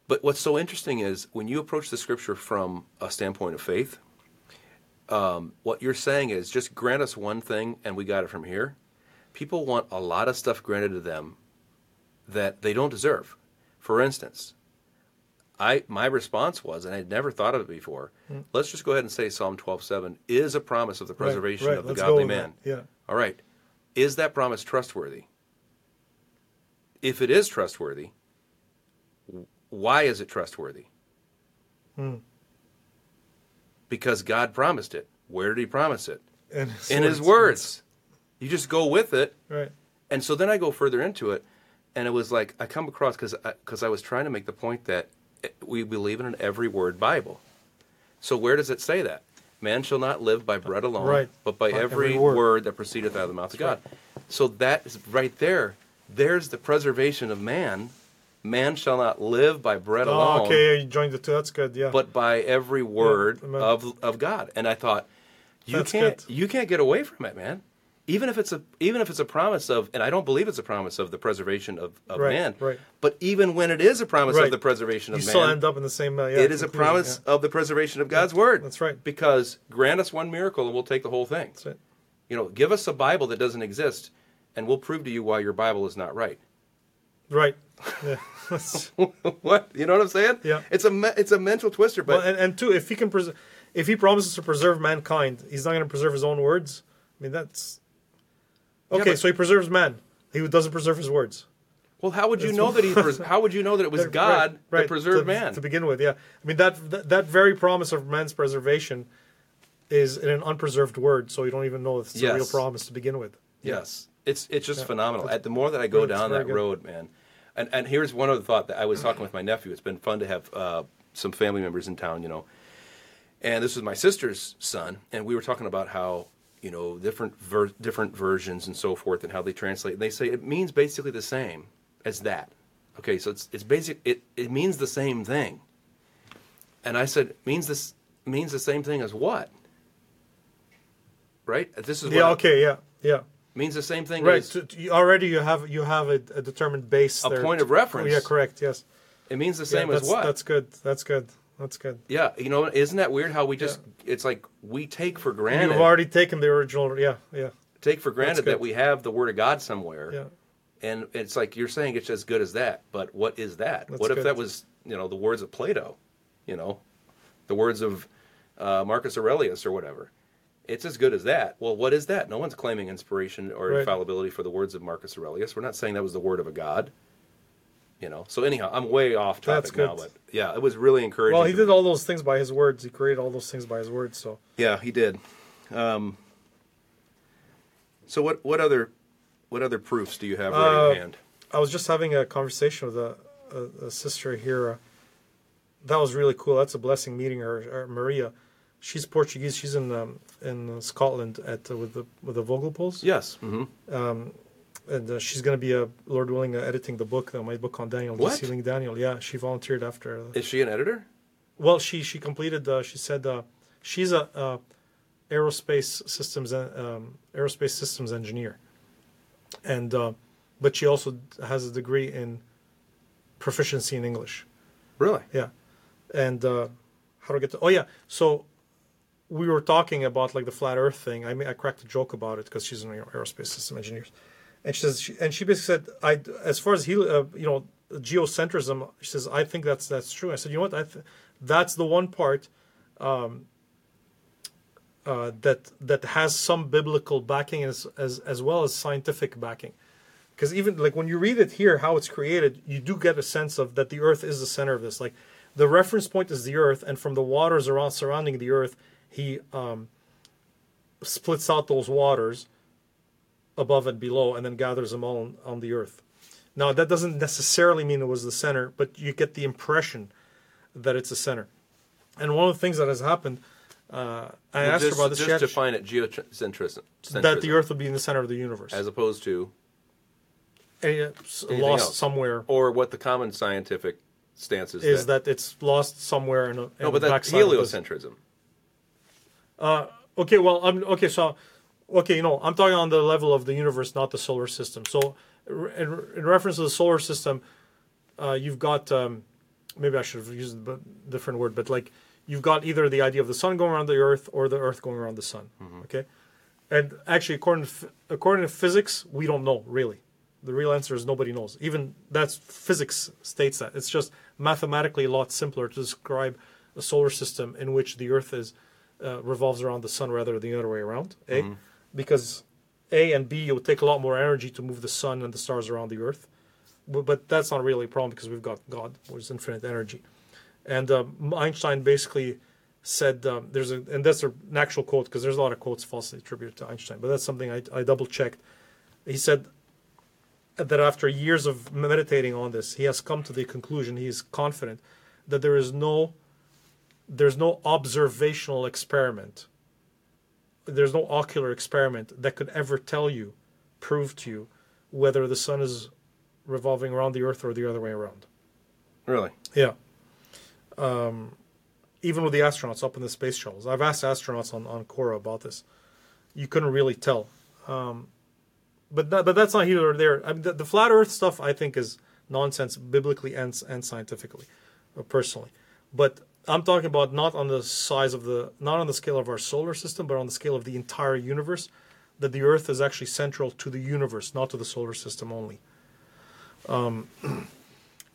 But what's so interesting is when you approach the scripture from a standpoint of faith, um, what you're saying is just grant us one thing and we got it from here. People want a lot of stuff granted to them that they don't deserve. For instance, I my response was, and I'd never thought of it before. Let's just go ahead and say Psalm 12:7 is a promise of the Hmm. Right, preservation right, of the let's godly man. that, yeah. All right. Is that promise trustworthy? If it is trustworthy, why is it trustworthy? Hmm. Because God promised it. Where did He promise it? In his, In His words. You just go with it. Right. And so then I go further into it, and it was like I come across because because I, was trying to make the point that eh, we believe in an every word Bible. So where does it say that? Man shall not live by bread alone, Right. but by, By every, every word. word. that proceedeth out of the mouth of God. So that is right there. There's the preservation of man. Man shall not live by bread alone, Oh, okay, you joined the two. That's good. Yeah. but by every word amen. of of God. And I thought, you That's can't good. you can't get away from it, man. Even if it's a even if it's a promise of, and I don't believe it's a promise of the preservation of, of Right, man. right. But even when it is a promise Right. of the preservation of you man, still end up in the same. Uh, yeah, it is a promise yeah. of the preservation of God's word. That's right. Because grant us one miracle and we'll take the whole thing. That's it. You know, give us a Bible that doesn't exist, and we'll prove to you why your Bible is not right. Right. Yeah. What you know what I'm saying? Yeah. It's a me- it's a mental twister, but well, and, and two, if he can, pres- if he promises to preserve mankind, he's not going to preserve his own words. I mean, that's Yeah, okay. but- so he preserves man. He doesn't preserve his words. well, how would you know that he? Pres- how would you know that it was Right, God right, that preserved to, man? to begin with. Yeah, I mean that, that that very promise of man's preservation is in an unpreserved word, so you don't even know if it's a real promise to begin with. Yes, it's it's just Yeah. phenomenal. At the more that I go It's down that good. road, man, and and here's one other thought that I was talking with my nephew. It's been fun to have uh, some family members in town, you know, and this was my sister's son, and we were talking about how you know different ver- different versions and so forth, and how they translate. And they say it means basically the same as that. Okay, so it's it's basic. It it means the same thing. And I said, means this means the same thing as what? Right? This is Yeah. what I- Okay. Yeah. Yeah. Means the same thing Right. as you- already you have you have a, a determined base. A there. point of reference. Yeah. Correct. Yes. It means the Yeah, same as that's, what? That's good. That's good. That's good. yeah, you know, isn't that weird how we just it's like we take for granted You've already taken the original. Yeah. Yeah. take for granted that we have the word of God somewhere. Yeah. And it's like you're saying it's as good as that, but what is that? That's what if good. that was, you know, the words of Plato, you know, the words of uh, Marcus Aurelius or whatever? It's as good as that. Well, what is that? No one's claiming inspiration or Right. infallibility for the words of Marcus Aurelius. We're not saying that was the word of a god. You know. So anyhow, I'm way off That's topic now, but yeah, it was really encouraging. Well, he did me. all those things by his words. He created all those things by his words. So Yeah, he did. Um, so what what other what other proofs do you have ready Uh, at hand? I was just having a conversation with a, a, a sister here. Uh, that was really cool. That's a blessing meeting her, her Maria. She's Portuguese. She's in um, in Scotland at uh, with the with the Vogelpols, Yes. hmm and uh, she's going to be, uh, Lord willing, uh, editing the book, uh, my book on Daniel, What? Sealing Daniel. Yeah, she volunteered after. Uh, Is she an editor? well, she she completed. Uh, she said uh, she's a uh, aerospace systems um, aerospace systems engineer, and uh, but she also has a degree in proficiency in English. Really? Yeah, and uh, how do I get to? Oh yeah, so we were talking about like the flat Earth thing. I mean, I cracked a joke about it because she's an aerospace system engineer, and she says, she, and she basically said, I as far as he, uh, you know, geocentrism. She says, I think that's that's true. I said, you know what? I th- that's the one part. Um, uh, that that has some biblical backing as as as well as scientific backing because even like when you read it here how it's created you do get a sense of that the earth is the center of this like the reference point is the earth and from the waters around surrounding the earth he um, splits out those waters above and below and then gathers them all on, on the earth. Now that doesn't necessarily mean it was the center but you get the impression that it's the center. And one of the things that has happened uh, i Well, asked just, her about this Just define it geocentrism. that the earth would be in the center of the universe. As opposed to it's lost else? somewhere. Or what the common scientific stance is, is that, that it's lost somewhere in a in no, but that's backside heliocentrism. Okay, well, I'm okay. So, okay, you know, I'm talking on the level of the universe, not the solar system. So, in, in reference to the solar system, uh, you've got um, maybe I should have used a different word, but like you've got either the idea of the sun going around the Earth or the Earth going around the sun. Okay, and actually, according to, according to physics, we don't know really. The real answer is nobody knows. Even that's physics states that it's just mathematically a lot simpler to describe a solar system in which the Earth is uh, revolves around the sun rather than the other way around. A, because A and B it would take a lot more energy to move the sun and the stars around the Earth, but, but that's not really a problem because we've got God, which is infinite energy. And um, Einstein basically said um, there's a and that's an actual quote because there's a lot of quotes falsely attributed to Einstein, but that's something I, I double checked. He said that after years of meditating on this, he has come to the conclusion he is confident that there is no there's no observational experiment. There's no ocular experiment that could ever tell you prove to you whether the sun is revolving around the earth or the other way around. Really? yeah. Um, even with the astronauts up in the space shuttles. I've asked astronauts on, on Quora about this. You couldn't really tell. Um, but that, but that's not here or there. I mean, the, the flat earth stuff i think is nonsense biblically and, and scientifically uh, personally. But i'm talking about not on the size of the not on the scale of our solar system but on the scale of the entire universe that the earth is actually central to the universe not to the solar system only. Um,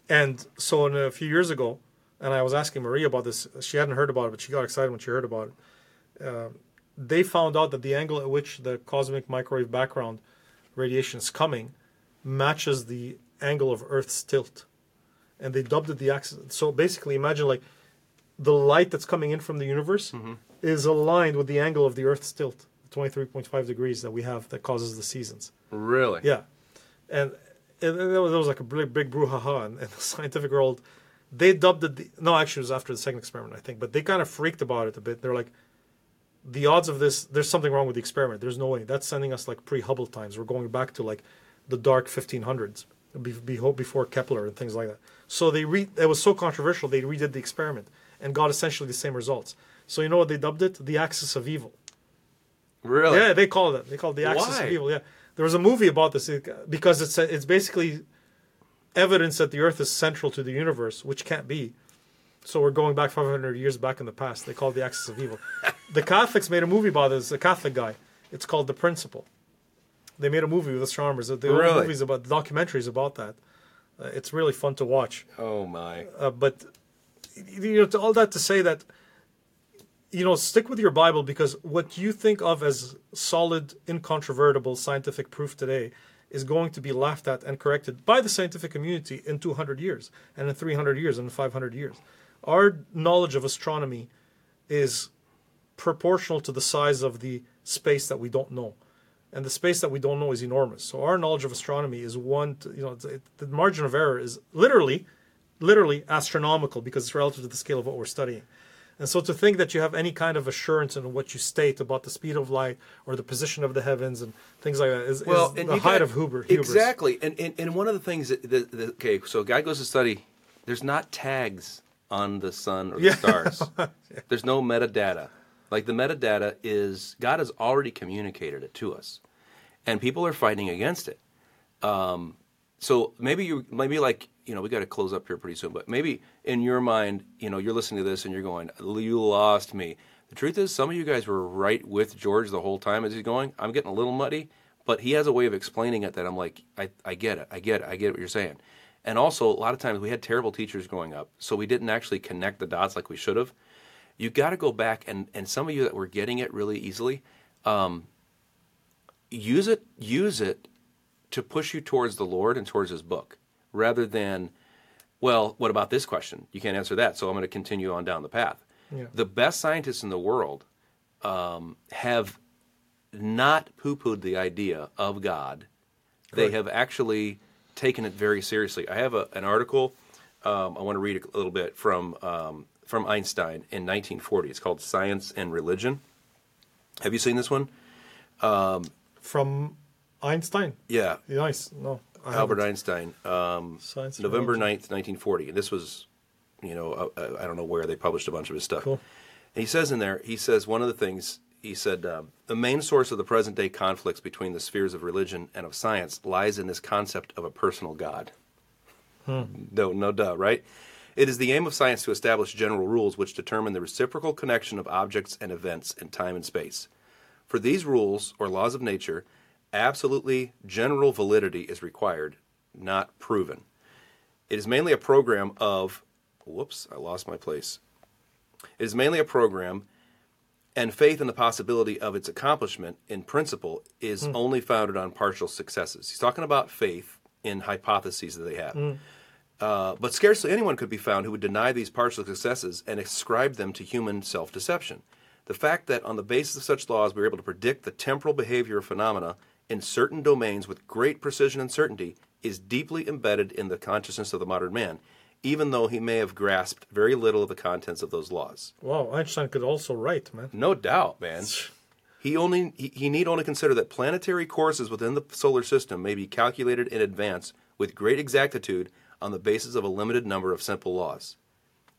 and so in a few years ago and i was asking maria about this she hadn't heard about it but she got excited when she heard about it. Uh, they found out that the angle at which the cosmic microwave background radiation is coming matches the angle of earth's tilt. And they dubbed it the axis so basically imagine like the light that's coming in from the universe mm-hmm. is aligned with the angle of the earth's tilt 23.5 degrees that we have that causes the seasons Really? yeah, and, there was, like a big, big brouhaha in, in the scientific world. They dubbed it. The, no, actually, it was after the second experiment, I think. But they kind of freaked about it a bit. They're like, the odds of this. There's something wrong with the experiment. There's no way. That's sending us like pre-Hubble times. We're going back to like the dark 1500s, be- be- before Kepler and things like that. So they re. It was so controversial. They redid the experiment and got essentially the same results. So you know what they dubbed it? The axis of evil. Really? Yeah, they called it. They call it the axis Why? of evil. Yeah, there was a movie about this because it's it's basically evidence that the Earth is central to the universe, which can't be. So we're going back 500 years back in the past. They call it the axis of evil. the Catholics made a movie about this. A Catholic guy. It's called The Principle. They made a movie with astronomers. The only Really? movies about documentaries about that. Uh, it's really fun to watch. Oh my. Uh, but you know, all that to say that you know, stick with your Bible because what you think of as solid, incontrovertible scientific proof today is going to be laughed at and corrected by the scientific community in 200 years, and in 300 years, and in 500 years. Our knowledge of astronomy is proportional to the size of the space that we don't know. And the space that we don't know is enormous. So our knowledge of astronomy is one, to, you know, it, the margin of error is literally, literally astronomical because it's relative to the scale of what we're studying. And so to think that you have any kind of assurance in what you state about the speed of light or the position of the heavens and things like that is, Well, is the height got- of hubris. Exactly. And, and and one of the things that, that, that okay, so a guy goes to study. There's not tags on the sun or the Yeah. stars. There's no metadata. Like the metadata is God has already communicated it to us, and people are fighting against it. Um, so maybe you maybe like you know we got to close up here pretty soon, but maybe in your mind, you know, you're listening to this and you're going, "You lost me." The truth is, some of you guys were right with George the whole time as he's going. I'm getting a little muddy, but he has a way of explaining it that I'm like, I, I get it, I get it, I get what you're saying. And also, a lot of times we had terrible teachers growing up, so we didn't actually connect the dots like we should have. You got to go back and and some of you that were getting it really easily, um, use it use it to push you towards the Lord and towards His book, rather than, well, what about this question? You can't answer that, so I'm going to continue on down the path. Yeah. The best scientists in the world um, have not poo-pooed the idea of God. They have actually taken it very seriously. I have a, an article. Um, I want to read a little bit from um, from Einstein in 1940. It's called "Science and Religion." Have you seen this one? From Einstein. Yeah, Nice. No. I Albert haven't. Einstein, um, Science November Religion. 9th, 1940. And this was you know, uh, uh, I don't know where they published a bunch of his stuff. Cool. And he says in there, he says one of the things he said um, the main source of the present day conflicts between the spheres of religion and of science lies in this concept of a personal God. Hmm. No, no duh, right? It is the aim of science to establish general rules which determine the reciprocal connection of objects and events in time and space. For these rules, or laws of nature, absolutely general validity is required, not proven. It is mainly a program of. Whoops, I lost my place. It is mainly a program, and faith in the possibility of its accomplishment in principle is only founded on partial successes. He's talking about faith in hypotheses that they have. Uh, but scarcely anyone could be found who would deny these partial successes and ascribe them to human self deception. The fact that on the basis of such laws we are able to predict the temporal behavior of phenomena in certain domains with great precision and certainty is deeply embedded in the consciousness of the modern man, even though he may have grasped very little of the contents of those laws. Wow, Einstein could also write, man. No doubt, man. He only he, he need only consider that planetary courses within the solar system may be calculated in advance with great exactitude on the basis of a limited number of simple laws.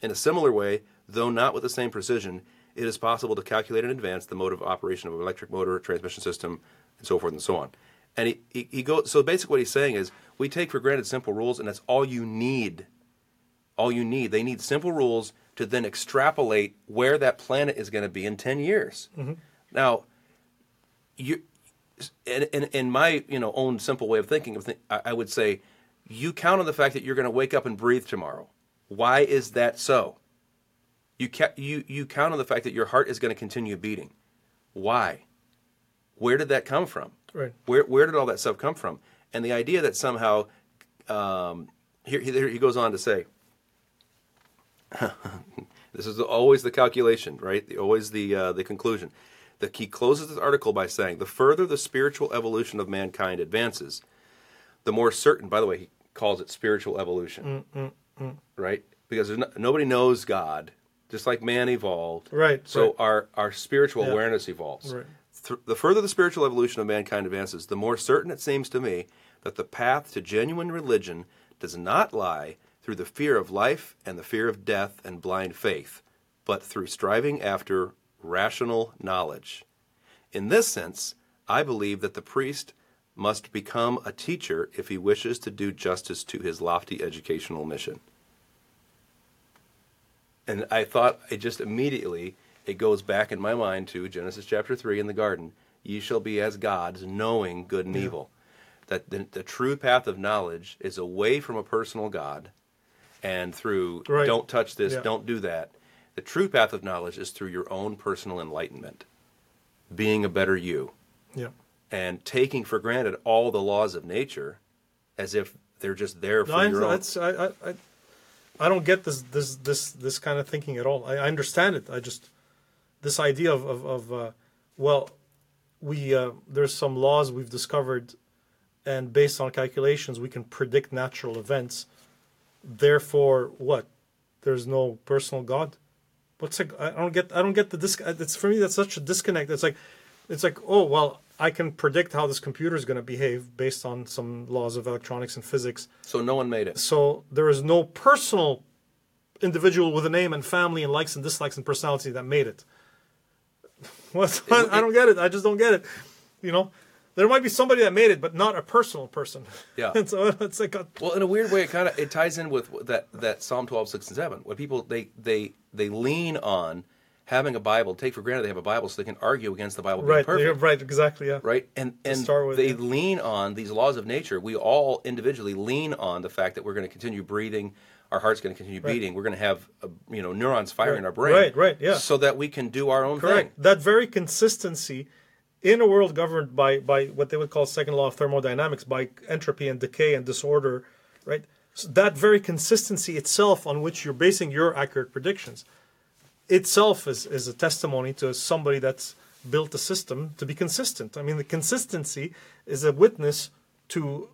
In a similar way, though not with the same precision, it is possible to calculate in advance the mode of operation of an electric motor, transmission system, and so forth and so on. And he, he, he goes so basically what he's saying is we take for granted simple rules and that's all you need all you need. They need simple rules to then extrapolate where that planet is going to be in 10 years. Mm-hmm. Now, you, in, in, in my you know own simple way of thinking, of thi- I, I would say you count on the fact that you're going to wake up and breathe tomorrow. Why is that so? You, ca- you, you count on the fact that your heart is going to continue beating. Why? Where did that come from? Right. Where, where did all that stuff come from? And the idea that somehow, um, here, here he goes on to say, this is always the calculation, right? The, always the uh, the conclusion. The, he closes this article by saying, "The further the spiritual evolution of mankind advances, the more certain." By the way, he calls it spiritual evolution, right? Because no, nobody knows God, just like man evolved. Right, So right. our our spiritual Yeah. awareness evolves. Right. Th- the further the spiritual evolution of mankind advances, the more certain it seems to me that the path to genuine religion does not lie through the fear of life and the fear of death and blind faith, but through striving after rational knowledge. In this sense, I believe that the priest must become a teacher if he wishes to do justice to his lofty educational mission. And I thought it just immediately it goes back in my mind to Genesis chapter three in the garden. Ye shall be as gods, knowing good and evil. That the, the true path of knowledge is away from a personal God, and through Right. don't touch this, Yeah. don't do that. The true path of knowledge is through your own personal enlightenment, being a better you, Yeah. and taking for granted all the laws of nature as if they're just there for No, I, your own. that's, I, I, I, don't get this, this, this, this kind of thinking at all. I, I understand it. I just, this idea of, of, of uh, well, we, uh, there's some laws we've discovered, and based on calculations, we can predict natural events. Therefore, what? There's no personal God. What's like? I don't get. I don't get the disc. It's for me. That's such a disconnect. It's like, it's like, oh well, I can predict how this computer is going to behave based on some laws of electronics and physics so no one made it. so there is no personal individual with a name and family and likes and dislikes and personality that made it. What? I don't get it. I just don't get it. You know, there might be somebody that made it, but not a personal person. Yeah. and so it's like, a, Well, in a weird way, it kind of it ties in with that that Psalm twelve six and seven, where people they they they lean on having a Bible, take for granted they have a Bible, so they can argue against the Bible being right, perfect, right, exactly, yeah. right? And and with, they yeah. lean on these laws of nature. We all individually lean on the fact that we're going to continue breathing. Our heart's going to continue beating. We're going to have, uh, you know, neurons firing in our brain, Right, right, yeah. so that we can do our own Correct. thing. That very consistency in a world governed by by what they would call second law of thermodynamics, by entropy and decay and disorder, right? So that very consistency itself, on which you're basing your accurate predictions, itself is is a testimony to somebody that's built a system to be consistent. I mean, the consistency is a witness to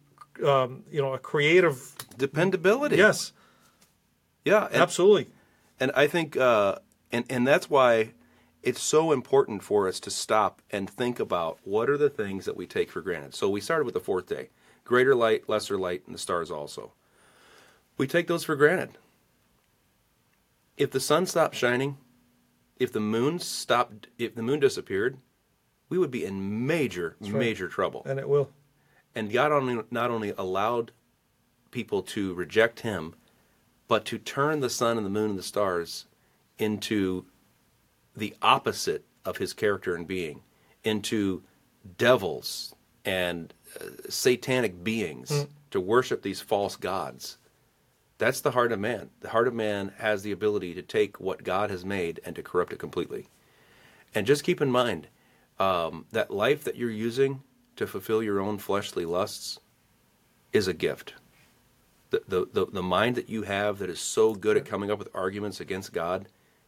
um, you know a creative. Dependability. Yes, Yeah. And, absolutely. And I think, uh, and and that's why it's so important for us to stop and think about what are the things that we take for granted. So we started with the fourth day, greater light, lesser light, and the stars also. We take those for granted. If the sun stopped shining, if the moon stopped, if the moon disappeared, we would be in major, right. major trouble. And it will. And God only, not only allowed people to reject Him, but to turn the sun and the moon and the stars into the opposite of His character and being, into devils and uh, satanic beings to worship these false gods. That's the heart of man. The heart of man has the ability to take what God has made and to corrupt it completely. And just keep in mind um, that life that you're using to fulfill your own fleshly lusts is a gift. The, the, the, the mind that you have that is so good at coming up with arguments against God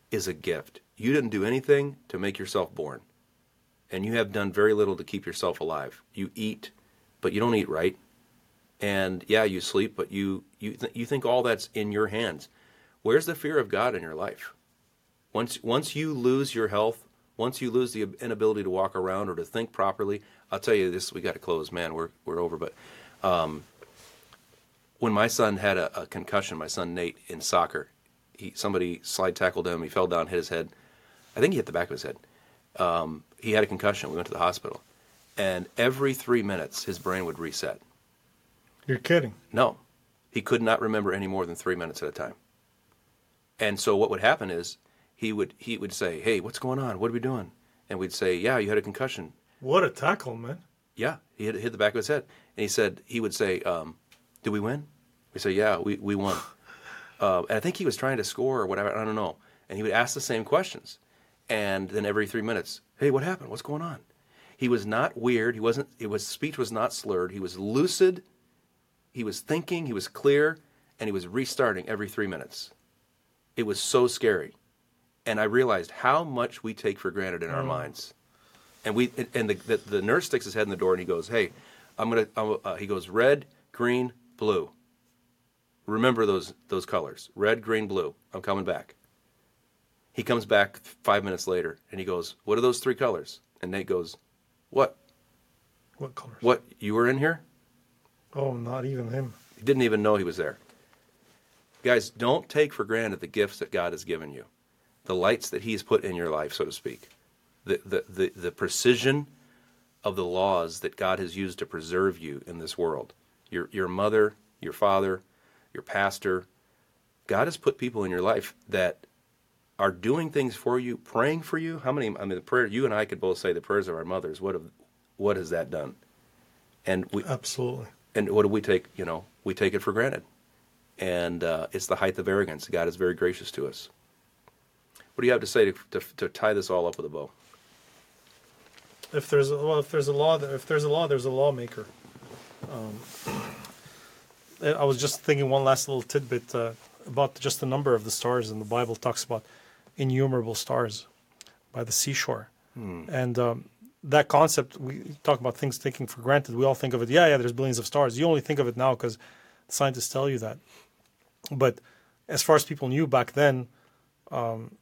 is a gift. You didn't do anything to make yourself born. And you have done very little to keep yourself alive. You eat, but you don't eat right and yeah, you sleep, but you you th- you think all that's in your hands. Where's the fear of God in your life? Once once you lose your health, once you lose the inability to walk around or to think properly, I'll tell you this: we got to close, man. We're we're over. But um, when my son had a, a concussion, my son Nate in soccer, he somebody slide tackled him. He fell down, hit his head. I think he hit the back of his head. Um, he had a concussion. We went to the hospital, and every three minutes, his brain would reset. You're kidding. No, he could not remember any more than three minutes at a time. And so what would happen is he would he would say, "Hey, what's going on? What are we doing?" And we'd say, "Yeah, you had a concussion." What a tackle, man. Yeah, he hit, hit the back of his head. And he said he would say, um, "Did we win?" We say, "Yeah, we we won." uh, and I think he was trying to score or whatever. I don't know. And he would ask the same questions, and then every three minutes, "Hey, what happened? What's going on?" He was not weird. He wasn't. It was speech was not slurred. He was lucid he was thinking, he was clear, and he was restarting every three minutes. It was so scary. And I realized how much we take for granted in our minds. And we and the, the, the nurse sticks his head in the door and he goes, "Hey, I'm gonna." Uh, he goes, "Red, green, blue. Remember those those colors: red, green, blue. I'm coming back." He comes back five minutes later and he goes, "What are those three colors?" And Nate goes, "What? What colors? What? You were in here?" Oh, not even him. He didn't even know he was there. Guys, don't take for granted the gifts that God has given you, the lights that He's put in your life, so to speak, the, the, the, the precision of the laws that God has used to preserve you in this world. Your, your mother, your father, your pastor. God has put people in your life that are doing things for you, praying for you. How many? I mean, the prayer. You and I could both say the prayers of our mothers. What have, what has that done? And we Absolutely. And what do we take? You know, we take it for granted, and uh, it's the height of arrogance. God is very gracious to us. What do you have to say to, to, to tie this all up with a bow? If there's a, well, if there's a law, if there's a law, there's a lawmaker. Um, I was just thinking one last little tidbit uh, about just the number of the stars and the Bible. Talks about innumerable stars by the seashore, and um, that concept we talk about things taking for granted. We all think of it. Yeah, yeah. There's billions of stars. You only think of it now because scientists tell you that. But as far as people knew back then, um,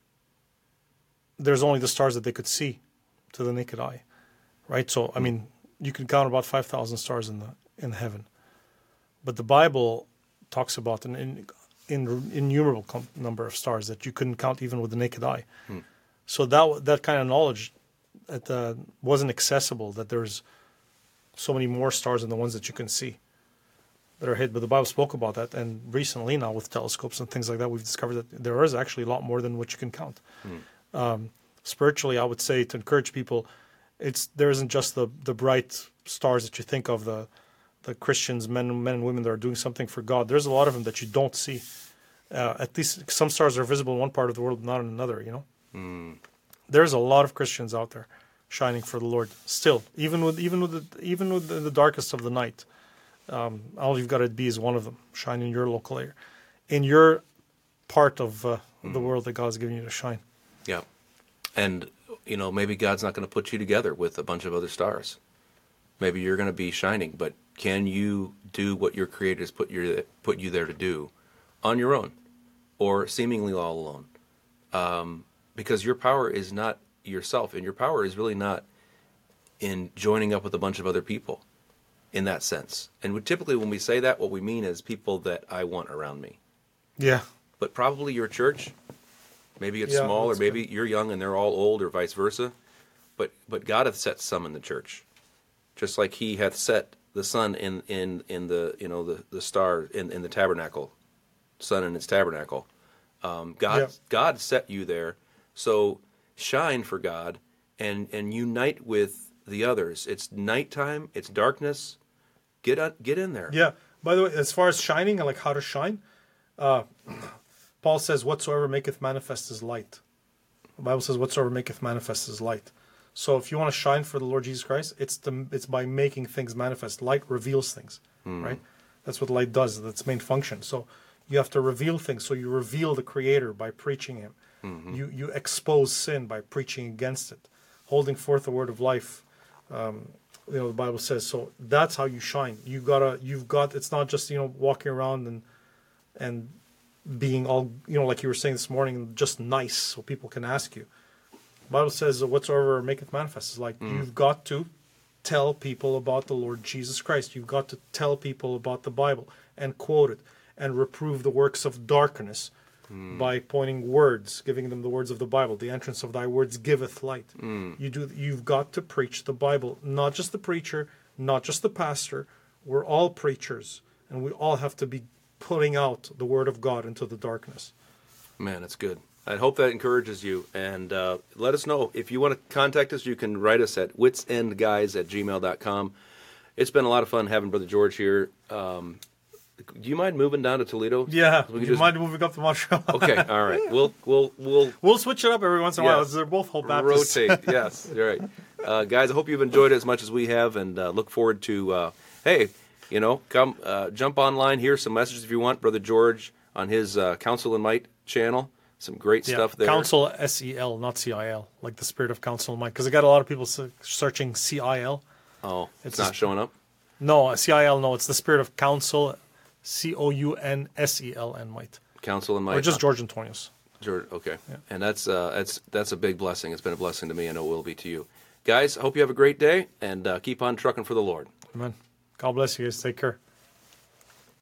there's only the stars that they could see to the naked eye, right? So I mean, you can count about five thousand stars in the in heaven, but the Bible talks about an in, in, innumerable com- number of stars that you couldn't count even with the naked eye. So that that kind of knowledge that uh, wasn't accessible. That there's so many more stars than the ones that you can see that are hid. But the Bible spoke about that, and recently now with telescopes and things like that, we've discovered that there is actually a lot more than what you can count. Um, spiritually, I would say to encourage people, it's there isn't just the the bright stars that you think of the the Christians, men men and women that are doing something for God. There's a lot of them that you don't see. Uh, at least some stars are visible in one part of the world, not in another. You know, there's a lot of Christians out there shining for the Lord still, even with even with the, even with the, the darkest of the night. Um, all you've got to be is one of them, shine in your local area, in your part of uh, the world that God's given you to shine. Yeah, and you know maybe God's not going to put you together with a bunch of other stars. Maybe you're going to be shining, but can you do what your Creator has put your put you there to do on your own, or seemingly all alone? Um, because your power is not yourself, and your power is really not in joining up with a bunch of other people in that sense. And typically, when we say that, what we mean is people that I want around me. Yeah, But probably your church Maybe it's Yeah, small, or maybe you're young and they're all old, or vice versa. But but God hath set some in the church, just like He hath set the sun in in in the you know the the star in in the tabernacle, sun in its tabernacle. Um, God Yeah. God set you there, so shine for God and and unite with the others. It's nighttime. It's darkness. Get on, get in there. Yeah. By the way, as far as shining and like how to shine, uh, Paul says, "Whatsoever maketh manifest is light." The Bible says, "Whatsoever maketh manifest is light." So if you want to shine for the Lord Jesus Christ, it's the it's by making things manifest. Light reveals things, right? That's what light does. That's its main function. So you have to reveal things. So you reveal the Creator by preaching Him. Mm-hmm. You you expose sin by preaching against it, holding forth the word of life. Um, you know the bible says so that's how you shine. You gotta you've got it's not just you know walking around and and being all you know like you were saying this morning just nice so people can ask you. The bible says whatsoever maketh manifest is like mm. you've got to tell people about the lord jesus christ. You've got to tell people about the bible and quote it and reprove the works of darkness by pointing words, giving them the words of the Bible. The entrance of thy words giveth light. You do. You've got to preach the Bible, not just the preacher, not just the pastor. We're all preachers, and we all have to be putting out the word of God into the darkness. Man, that's good. I hope that encourages you. And uh, let us know. If you want to contact us, you can write us at witsendguys at gmail.com. It's been a lot of fun having Brother George here. Um, do you mind moving down to Toledo? Yeah, We you just- mind moving up to Montreal? Okay, all right. We'll we'll we'll we'll switch it up every once in a while. Yes. They're both whole Baptists. rotate. yes, you're right, uh, guys. I hope you've enjoyed it as much as we have, and uh, look forward to. Uh, hey, you know, come uh, jump online. Hear some messages if you want, Brother George on his uh, Counsel and Might channel. Some great Yeah, stuff there. Counsel S E L, not C I L, like the spirit of Counsel and might. Because I got a lot of people searching C I L. Oh, it's, It's not just- showing up. No, C I L. No, it's the spirit of counsel, C O U N S E L N might, Counsel and Might. or just George Antonius. George, okay, and that's uh, that's that's a big blessing. It's been a blessing to me, and it will be to you, guys. I hope you have a great day, and uh, keep on trucking for the Lord. Amen. God bless you guys. Take care.